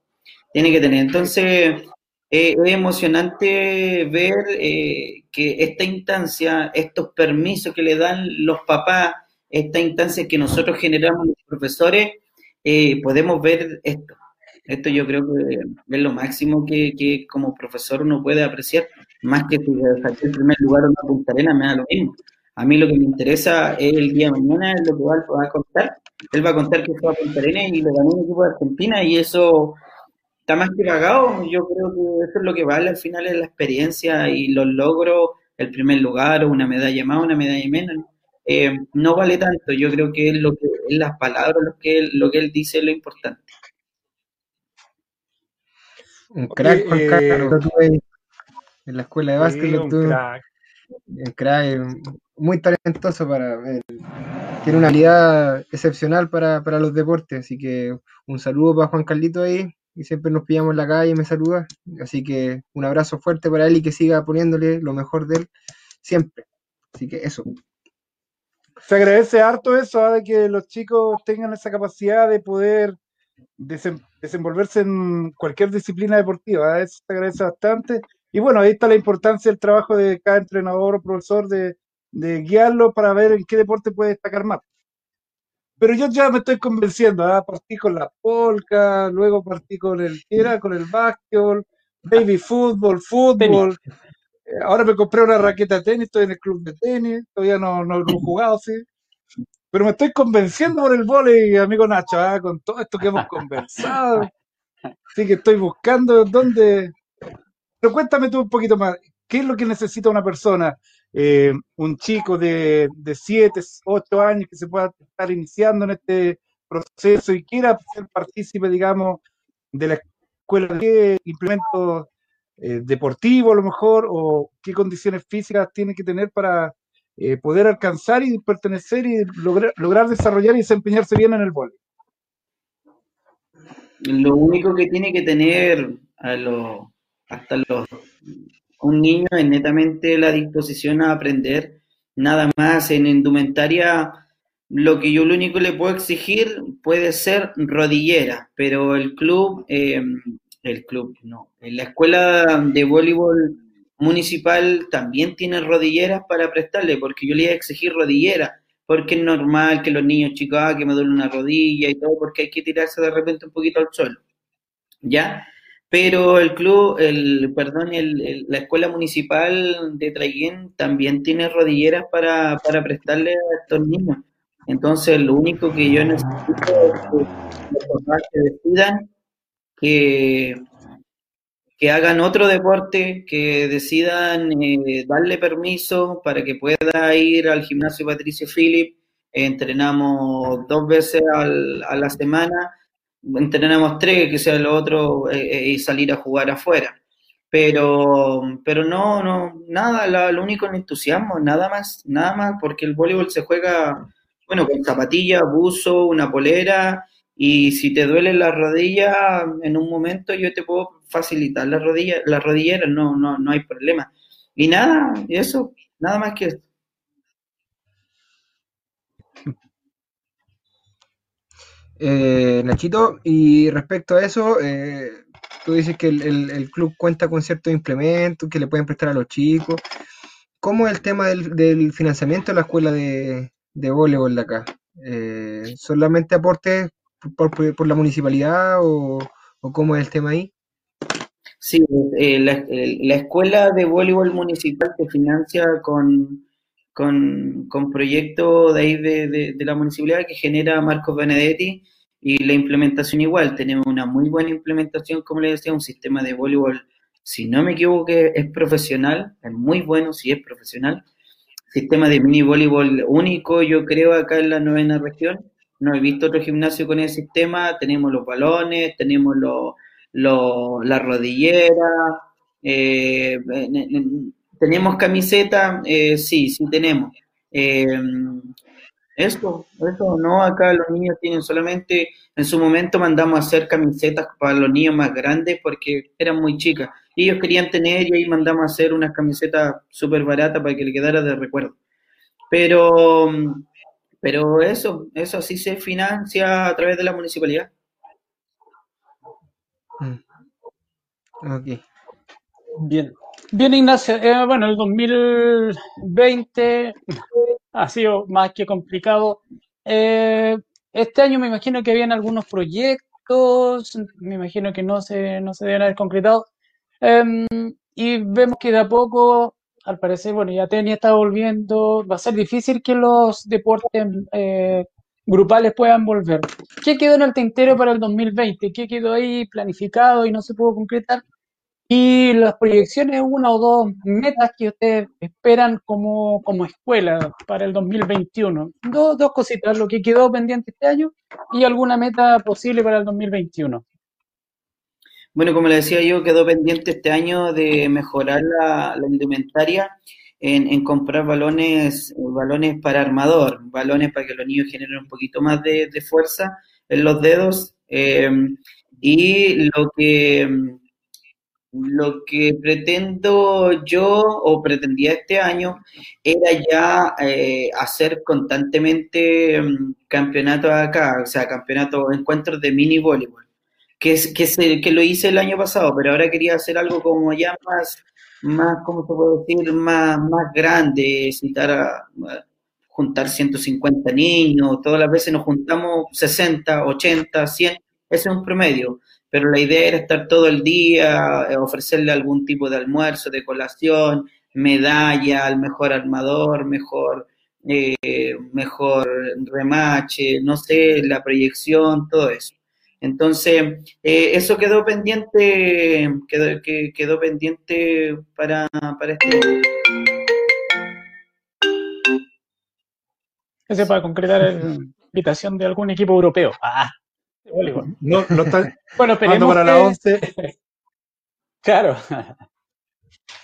tiene que tener. Entonces, eh, es emocionante ver eh, que esta instancia, estos permisos que le dan los papás, esta instancia que nosotros generamos los profesores, eh, podemos ver esto. Esto yo creo que es lo máximo que, que como profesor uno puede apreciar, más que si saqué el primer lugar o una punta arena, me da lo mismo. A mí lo que me interesa es el día de mañana, es lo que va, a contar. Él va a contar que fue a Punta Arena y le ganó un equipo de Argentina y eso está más que pagado. Yo creo que eso es lo que vale al final es la experiencia y los logros, el primer lugar o una medalla más, una medalla menos. Eh, no vale tanto. Yo creo que es lo que es las palabras, lo que él, lo que él dice es lo importante. Un crack, Juan eh, Carlos, en la escuela de básquet. Un crack. Un crack, muy talentoso para él. Tiene una habilidad excepcional para, para los deportes, así que un saludo para Juan Carlito ahí, y siempre nos pillamos en la calle y me saluda. Así que un abrazo fuerte para él y que siga poniéndole lo mejor de él siempre. Así que eso. Se agradece harto eso, ¿eh? de que los chicos tengan esa capacidad de poder desenvolverse en cualquier disciplina deportiva. ¿eh? Eso se agradece bastante. Y bueno, ahí está la importancia del trabajo de cada entrenador o profesor de, de guiarlo para ver en qué deporte puede destacar más. Pero yo ya me estoy convenciendo, ¿ah? partí con la polka, luego partí con el era con el básquetbol, baby fútbol, fútbol. Eh, ahora me compré una raqueta de tenis, estoy en el club de tenis, todavía no, no, no he jugado, sí. Pero me estoy convenciendo por el vóley, amigo Nacho, ¿ah? con todo esto que hemos conversado. Así que estoy buscando dónde. Pero cuéntame tú un poquito más, ¿qué es lo que necesita una persona? Eh, un chico de, de 7, 8 años que se pueda estar iniciando en este proceso y quiera ser partícipe, digamos, de la escuela, ¿qué implemento eh, deportivo a lo mejor o qué condiciones físicas tiene que tener para eh, poder alcanzar y pertenecer y lograr, lograr desarrollar y desempeñarse bien en el voleibol? Lo único que tiene que tener a los, hasta los un niño es netamente la disposición a aprender, nada más en indumentaria. Lo que yo lo único le puedo exigir puede ser rodillera, pero el club, eh, el club, no, la escuela de voleibol municipal también tiene rodilleras para prestarle, porque yo le iba a exigir rodillera, porque es normal que los niños chicos, ah, que me duele una rodilla y todo, porque hay que tirarse de repente un poquito al suelo, ¿ya? Pero el club, el, perdón, el, la escuela municipal de Traiguén también tiene rodilleras para, para prestarle a estos niños. Entonces, lo único que yo necesito es que los papás decidan que, que hagan otro deporte, que decidan eh, darle permiso para que pueda ir al gimnasio Patricio Philip. entrenamos dos veces al, a la semana, entrenamos tres, que sea lo otro, eh, eh, y salir a jugar afuera. Pero, pero no, no, nada, lo único es el entusiasmo, nada más, nada más, porque el voleibol se juega, bueno, con zapatilla, buzo, una polera, y si te duele la rodilla, en un momento yo te puedo facilitar la rodilla, la rodillera, no, no, no hay problema. Y nada, eso, nada más que eso. Eh, Nachito, y respecto a eso, eh, tú dices que el, club cuenta con ciertos implementos que le pueden prestar a los chicos. ¿Cómo es el tema del, financiamiento de la escuela de, voleibol de acá? Eh, ¿Solamente aportes por, la municipalidad o, cómo es el tema ahí? Sí, eh, la, escuela de voleibol municipal se financia con, con, proyectos de ahí de, de, la municipalidad que genera Marcos Benedetti y la implementación igual, tenemos una muy buena implementación, como le decía, un sistema de voleibol, si no me equivoco, es profesional, es muy bueno, si es profesional. Sistema de mini voleibol único, yo creo, acá en la novena región. No he visto otro gimnasio con ese sistema. Tenemos los balones, tenemos lo, la rodillera, eh, tenemos camiseta, eh, sí, sí tenemos. Eh, eso, eso no, acá los niños tienen solamente, en su momento mandamos a hacer camisetas para los niños más grandes porque eran muy chicas. Ellos querían tener y ahí mandamos a hacer unas camisetas súper baratas para que le quedara de recuerdo. Pero, pero eso, eso sí se financia a través de la municipalidad. Mm. Ok. Bien. Bien, Ignacio. Eh, bueno, el 2020 ha sido más que complicado. Eh, este año me imagino que habían algunos proyectos, me imagino que no se, no se deben haber concretado. Em, y vemos que de a poco, al parecer, bueno, ya Tenia está volviendo, va a ser difícil que los deportes eh, grupales puedan volver. ¿Qué quedó en el tintero para el 2020? ¿Qué quedó ahí planificado y no se pudo concretar? Y las proyecciones, una o dos metas que ustedes esperan como, como escuela para el 2021. Dos, dos cositas, lo que quedó pendiente este año y alguna meta posible para el 2021. Bueno, como le decía yo, quedó pendiente este año de mejorar la, indumentaria en, comprar balones, balones para armador, balones para que los niños generen un poquito más de, fuerza en los dedos. Eh, y lo que lo que pretendo yo o pretendía este año era ya eh, hacer constantemente um, campeonatos acá, o sea, campeonatos, encuentros de mini voleibol, que, es, que, se, que lo hice el año pasado, pero ahora quería hacer algo como ya más, más ¿cómo se puede decir? Más, más grande, citar a, juntar 150 niños, todas las veces nos juntamos 60, 80, 100, ese es un promedio pero la idea era estar todo el día, eh, ofrecerle algún tipo de almuerzo, de colación, medalla al mejor armador, mejor, eh, mejor remache, no sé, la proyección, todo eso. Entonces, eh, eso quedó pendiente, quedó, que, quedó pendiente para, para este Ese para concretar la invitación de algún equipo europeo. Ah. No, no está bueno, esperemos para la 11. claro.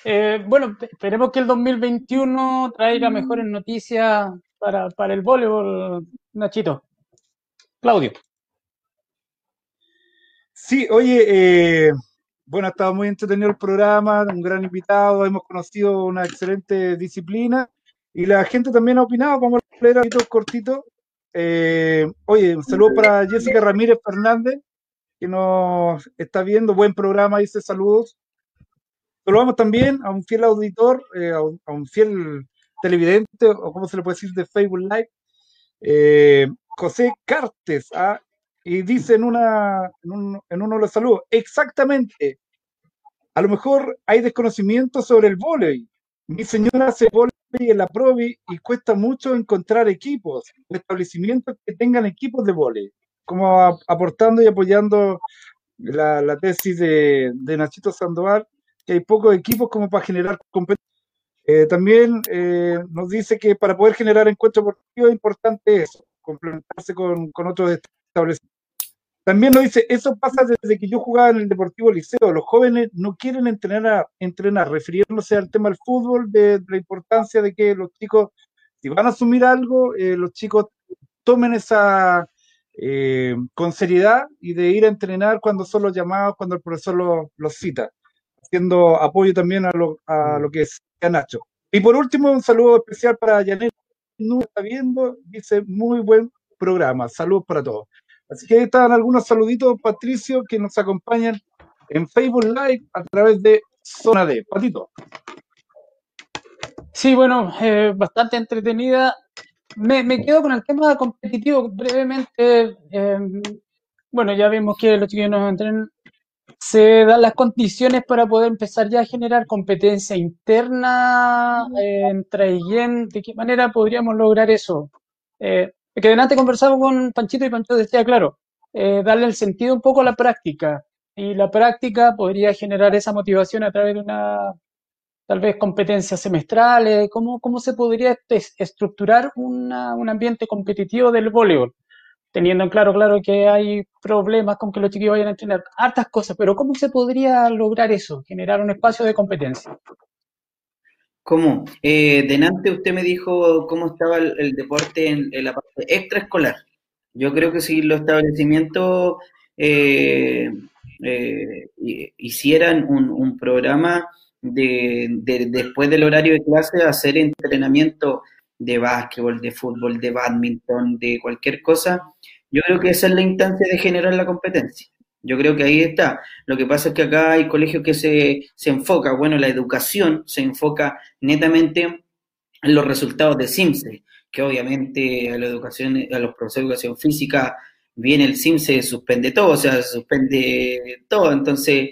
Eh, bueno, esperemos que el 2021 traiga mejores noticias para, para el voleibol, Nachito. Claudio. Sí, oye, eh, bueno, ha estado muy entretenido el programa, un gran invitado, hemos conocido una excelente disciplina y la gente también ha opinado, vamos a leer algo cortito. Eh, oye, un saludo para Jessica Ramírez Fernández, que nos está viendo. Buen programa, dice saludos. Saludamos también a un fiel auditor, eh, a, un, fiel televidente, o como se le puede decir de Facebook Live, eh, José Cartes. ¿ah? Y dice en, una, en, uno de los saludos, exactamente, a lo mejor hay desconocimiento sobre el voleibol. Mi señora hace voleibol y en la Provi y cuesta mucho encontrar equipos, establecimientos que tengan equipos de vóley, como aportando y apoyando la, tesis de, de, Nachito Sandoval, que hay pocos equipos como para generar competencia. Eh, también eh, nos dice que para poder generar encuentros deportivos es importante eso, complementarse con, con otros establecimientos. También nos dice, eso pasa desde que yo jugaba en el Deportivo Liceo. Los jóvenes no quieren entrenar, entrenar refiriéndose al tema del fútbol, de, la importancia de que los chicos, si van a asumir algo, eh, los chicos tomen esa eh, con seriedad y de ir a entrenar cuando son los llamados, cuando el profesor los, cita, haciendo apoyo también a lo, a lo que es Nacho. Y por último, un saludo especial para Janet, no está viendo, dice muy buen programa. Saludos para todos. Así que están algunos saluditos, Patricio, que nos acompañan en Facebook Live a través de Zona D. Patito. Sí, bueno, eh, bastante entretenida. Me, quedo con el tema competitivo brevemente. Eh, bueno, ya vimos que los chiquillos nos entrenan. Se dan las condiciones para poder empezar ya a generar competencia interna eh, IEN. ¿De qué manera podríamos lograr eso? Que delante conversaba con Panchito y Panchito decía, claro, eh, darle el sentido un poco a la práctica. Y la práctica podría generar esa motivación a través de una, tal vez, competencias semestrales. ¿Cómo, cómo se podría estructurar una, un ambiente competitivo del voleibol? Teniendo en claro, claro, que hay problemas con que los chiquillos vayan a entrenar hartas cosas, pero ¿cómo se podría lograr eso? Generar un espacio de competencia. ¿Cómo? Eh, delante usted me dijo cómo estaba el, deporte en, la parte extraescolar. Yo creo que si los establecimientos eh, eh, hicieran un, programa de, después del horario de clase, hacer entrenamiento de básquetbol, de fútbol, de badminton, de cualquier cosa, yo creo que esa es la instancia de generar la competencia. Yo creo que ahí está. Lo que pasa es que acá hay colegios que se, se enfoca, bueno, la educación se enfoca netamente en los resultados de CIMSE, que obviamente a la educación, a los profesores de educación física, viene el CIMSE, suspende todo, o sea, suspende todo. Entonces,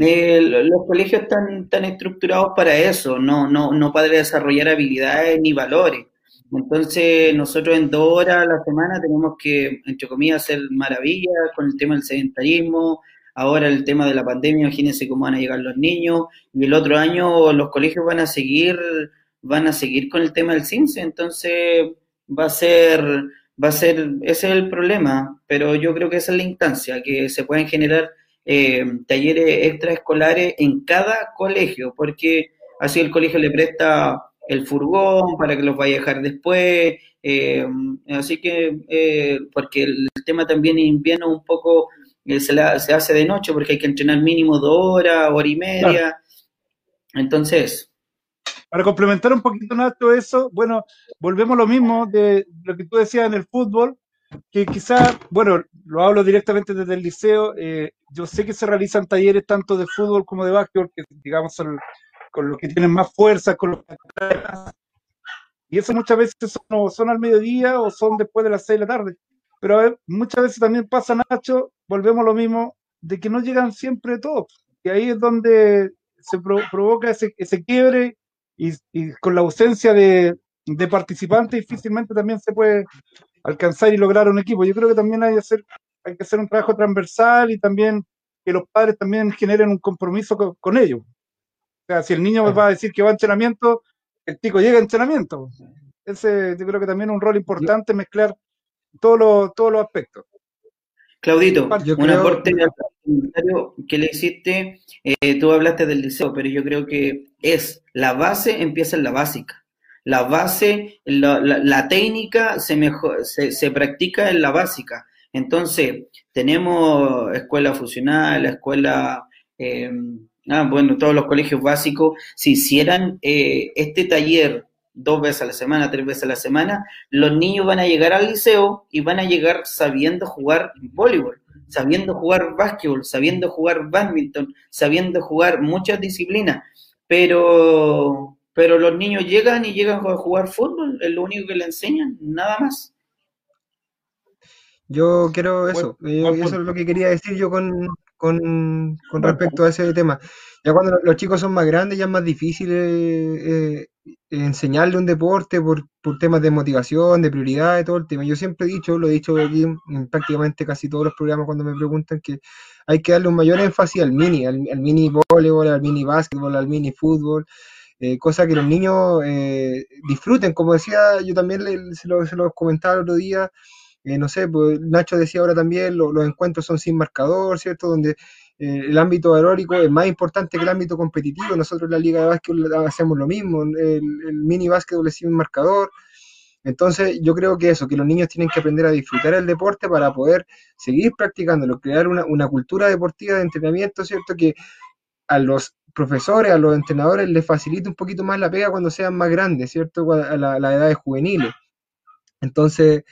eh, los colegios están, están estructurados para eso, no, no, no para desarrollar habilidades ni valores. Entonces, nosotros en dos horas a la semana tenemos que, entre comillas, hacer maravillas con el tema del sedentarismo. Ahora el tema de la pandemia, imagínense cómo van a llegar los niños. Y el otro año los colegios van a seguir, van a seguir con el tema del CINSE. Entonces, va a ser, va a ser, ese es el problema. Pero yo creo que esa es la instancia, que se pueden generar eh, talleres extraescolares en cada colegio, porque así el colegio le presta el furgón para que los vaya a dejar después. Eh, así que, eh, porque el tema también en invierno un poco eh, se, se, hace de noche porque hay que entrenar mínimo dos horas, hora y media. Entonces. Para complementar un poquito, Nacho, eso, bueno, volvemos a lo mismo de lo que tú decías en el fútbol, que quizás, bueno, lo hablo directamente desde el liceo, yo sé que se realizan talleres tanto de fútbol como de básquetbol, que digamos son con los que tienen más fuerza, con los que y eso muchas veces son, son al mediodía o son después de las seis de la tarde. Pero muchas veces también pasa, Nacho, volvemos a lo mismo, de que no llegan siempre todos. Y ahí es donde se provoca ese, ese quiebre y, con la ausencia de, de, participantes difícilmente también se puede alcanzar y lograr un equipo. Yo creo que también hay que hacer, hay que hacer un trabajo transversal y también que los padres también generen un compromiso con, con ellos. O sea, si el niño va a decir que va a entrenamiento, el chico llega a entrenamiento. Ese yo creo que también es un rol importante mezclar todos los, todos los aspectos. Claudito, un aporte comentario que le hiciste, eh, tú hablaste del liceo, pero yo creo que es la base, empieza en la básica. La base, la, técnica se, mejor, se, se, practica en la básica. Entonces, tenemos escuela funcional, escuela eh, Ah, bueno, todos los colegios básicos, si hicieran eh, este taller dos veces a la semana, tres veces a la semana, los niños van a llegar al liceo y van a llegar sabiendo jugar voleibol, sabiendo jugar básquetbol, sabiendo jugar badminton, sabiendo jugar muchas disciplinas, pero, pero los niños llegan y llegan a jugar fútbol, es lo único que le enseñan, nada más. Yo quiero eso, eso es lo que quería decir yo con, con, con respecto a ese tema. Ya cuando los chicos son más grandes, ya es más difícil eh, eh, enseñarle un deporte por, por temas de motivación, de prioridad, de todo el tema. Yo siempre he dicho, lo he dicho aquí en prácticamente casi todos los programas cuando me preguntan que hay que darle un mayor énfasis al mini, al, mini voleibol, al mini básquetbol, al mini fútbol, eh, cosa que los niños eh, disfruten. Como decía, yo también se, lo, se, lo, comentaba el otro día, eh, no sé, pues Nacho decía ahora también, los encuentros son sin marcador, ¿cierto? Donde el ámbito aeróbico es más importante que el ámbito competitivo. Nosotros en la Liga de Básquetbol hacemos lo mismo, el, mini básquetbol es sin marcador. Entonces, yo creo que eso, que los niños tienen que aprender a disfrutar el deporte para poder seguir practicándolo, crear una, una cultura deportiva de entrenamiento, ¿cierto? Que a los profesores, a los entrenadores les facilite un poquito más la pega cuando sean más grandes, ¿cierto? A la, la edad de juveniles. Entonces, eh,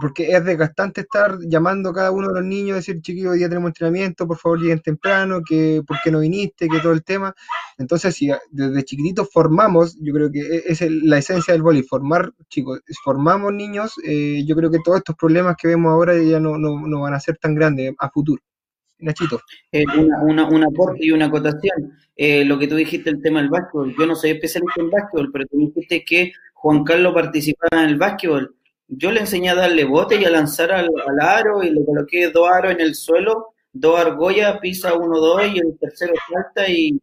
porque es desgastante estar llamando a cada uno de los niños, decir, chiquillos, hoy día tenemos entrenamiento, por favor lleguen temprano, que por qué no viniste, que todo el tema. Entonces, si desde chiquititos formamos, yo creo que e, es la esencia del boli, formar chicos, formamos niños, eh, yo creo que todos estos problemas que vemos ahora ya no, no, van a ser tan grandes a futuro. Nachito. Eh, una, una, un aporte y una acotación. lo que tú dijiste, el tema del básquetbol. Yo no soy especialista en básquetbol, pero tú dijiste que Juan Carlos participaba en el básquetbol yo le enseñé a darle bote y a lanzar al, aro y le coloqué dos aros en el suelo, dos argollas, pisa uno, dos y el tercero salta y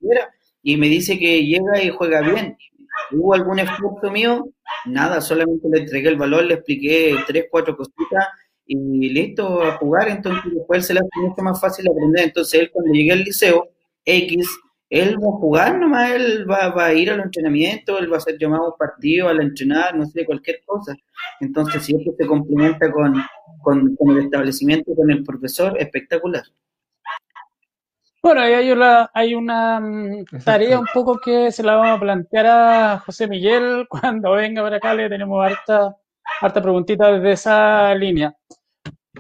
Y me dice que llega y juega bien. ¿Hubo algún esfuerzo mío? Nada, solamente le entregué el valor, le expliqué tres, cuatro cositas y listo a jugar. Entonces después se le hace mucho más fácil aprender. Entonces él cuando llegué al liceo, X, él va a jugar nomás, él va, a ir al entrenamiento, él va a ser llamado a un partido, al entrenar, no sé, cualquier cosa. Entonces, si esto se complementa con, el establecimiento, con el profesor, espectacular. Bueno, hay una, hay una mm, tarea un poco que se la vamos a plantear a José Miguel cuando venga para acá, le tenemos harta, harta preguntita desde esa línea.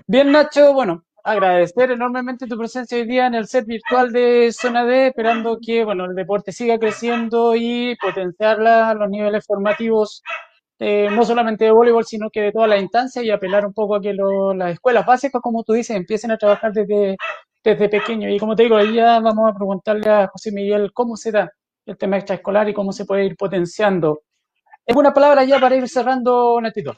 Bien, Nacho, bueno, agradecer enormemente tu presencia hoy día en el set virtual de Zona D, esperando que bueno, el deporte siga creciendo y potenciar los niveles formativos, eh, no solamente de voleibol, sino que de toda la instancia y apelar un poco a que las escuelas básicas, como tú dices, empiecen a trabajar desde, desde pequeño. Y como te digo, hoy ya vamos a preguntarle a José Miguel cómo se da el tema extraescolar y cómo se puede ir potenciando. Es una palabra ya para ir cerrando, Netito.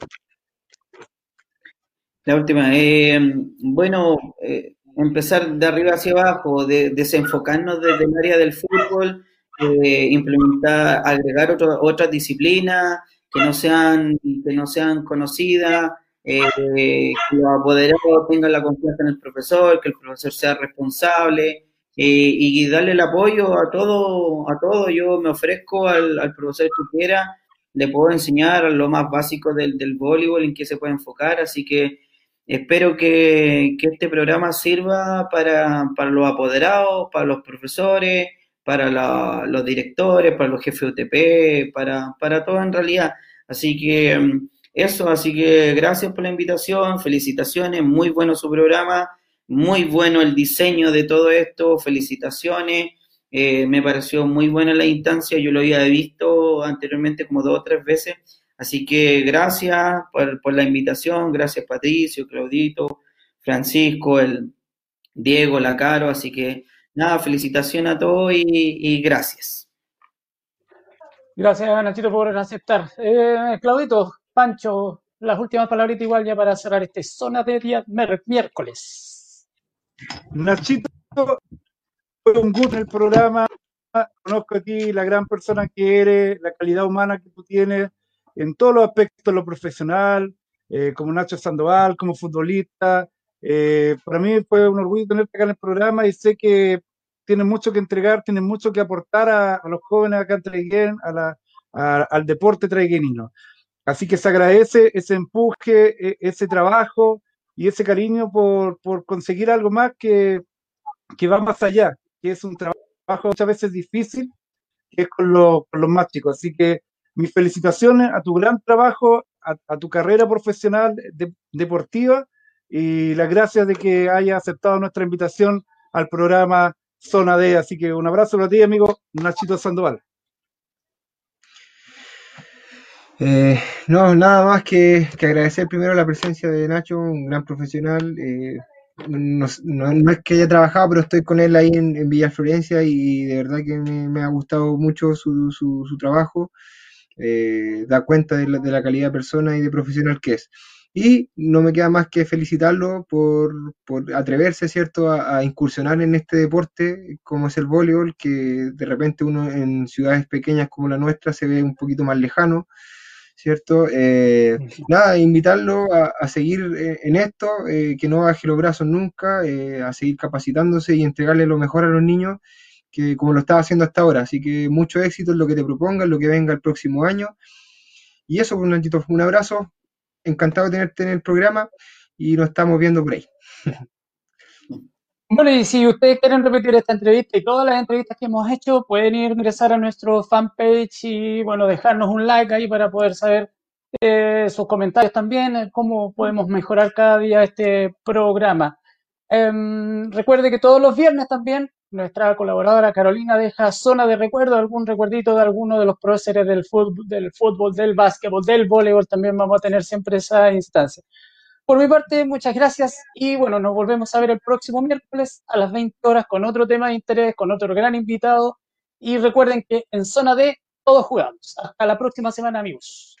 La última. Eh, bueno, eh, empezar de arriba hacia abajo, de, desenfocarnos desde el área del fútbol, eh, implementar, agregar otro, otras disciplinas que no sean, que no sean conocidas, que los apoderados tengan la confianza en el profesor, que el profesor sea responsable y darle el apoyo a todo, a todo. Yo me ofrezco al, al profesor que quiera, le puedo enseñar lo más básico del, del voleibol, en qué se puede enfocar, así que Espero que, este programa sirva para, los apoderados, para los profesores, para los directores, para los jefes UTP, para, para todo en realidad. Así que mm, eso, así que gracias por la invitación, felicitaciones, muy bueno su programa, muy bueno el diseño de todo esto, felicitaciones. Eh, me pareció muy buena la instancia, yo lo había visto anteriormente como dos o tres veces Así que gracias por, la invitación, gracias Patricio, Claudito, Francisco, el Diego, la Caro, así que nada, felicitación a todos y, gracias. Gracias, Nachito, por aceptar. Eh, Claudito, Pancho, las últimas palabritas igual ya para cerrar este zona de día miércoles. Nachito, fue un gusto el programa. Conozco a ti la gran persona que eres, la calidad humana que tú tienes en todos los aspectos, lo profesional, eh, como Nacho Sandoval, como futbolista. Eh, para mí fue un orgullo tenerte acá en el programa y sé que tienes mucho que entregar, tienes mucho que aportar a, los jóvenes acá en Traiguén, a al deporte traiguenino. Así que se agradece ese empuje, e, ese trabajo y ese cariño por, conseguir algo más que, que, va más allá, que es un trabajo muchas veces difícil, que es con, con los más chicos. Así que mis felicitaciones a tu gran trabajo, a, tu carrera profesional deportiva y las gracias de que haya aceptado nuestra invitación al programa Zona D. Así que un abrazo para ti, amigo Nachito Sandoval. Eh, no, nada más que, agradecer primero la presencia de Nacho, un gran profesional. Eh, no, no- no es que haya trabajado, pero estoy con él ahí en, en Villa Florencia y de verdad que me, me ha gustado mucho su, su, su trabajo. Eh, da cuenta de la, de la calidad de persona y de profesional que es. Y no me queda más que felicitarlo por, por atreverse, ¿cierto?, a, a incursionar en este deporte como es el voleibol, que de repente uno en ciudades pequeñas como la nuestra se ve un poquito más lejano, ¿cierto? Eh, nada, invitarlo a, a seguir eh, en esto, eh, que no baje los brazos nunca, a seguir capacitándose y entregarle lo mejor a los niños, que como lo estaba haciendo hasta ahora. Así que mucho éxito en lo que te proponga, en lo que venga el próximo año. Y eso, pues, Nachito, un abrazo, encantado de tenerte en el programa y nos estamos viendo por ahí. Bueno, y si ustedes quieren repetir esta entrevista y todas las entrevistas que hemos hecho, pueden ir a ingresar a nuestro fanpage y, bueno, dejarnos un like ahí para poder saber eh, sus comentarios también, eh, cómo podemos mejorar cada día este programa. Em, recuerde que todos los viernes también nuestra colaboradora Carolina deja zona de recuerdo, algún recuerdito de alguno de los próceres del fútbol, del fútbol, del básquetbol, del voleibol, también vamos a tener siempre esa instancia. Por mi parte, muchas gracias y bueno, nos volvemos a ver el próximo miércoles a las 20 horas con otro tema de interés, con otro gran invitado y recuerden que en zona D todos jugamos. Hasta la próxima semana, amigos.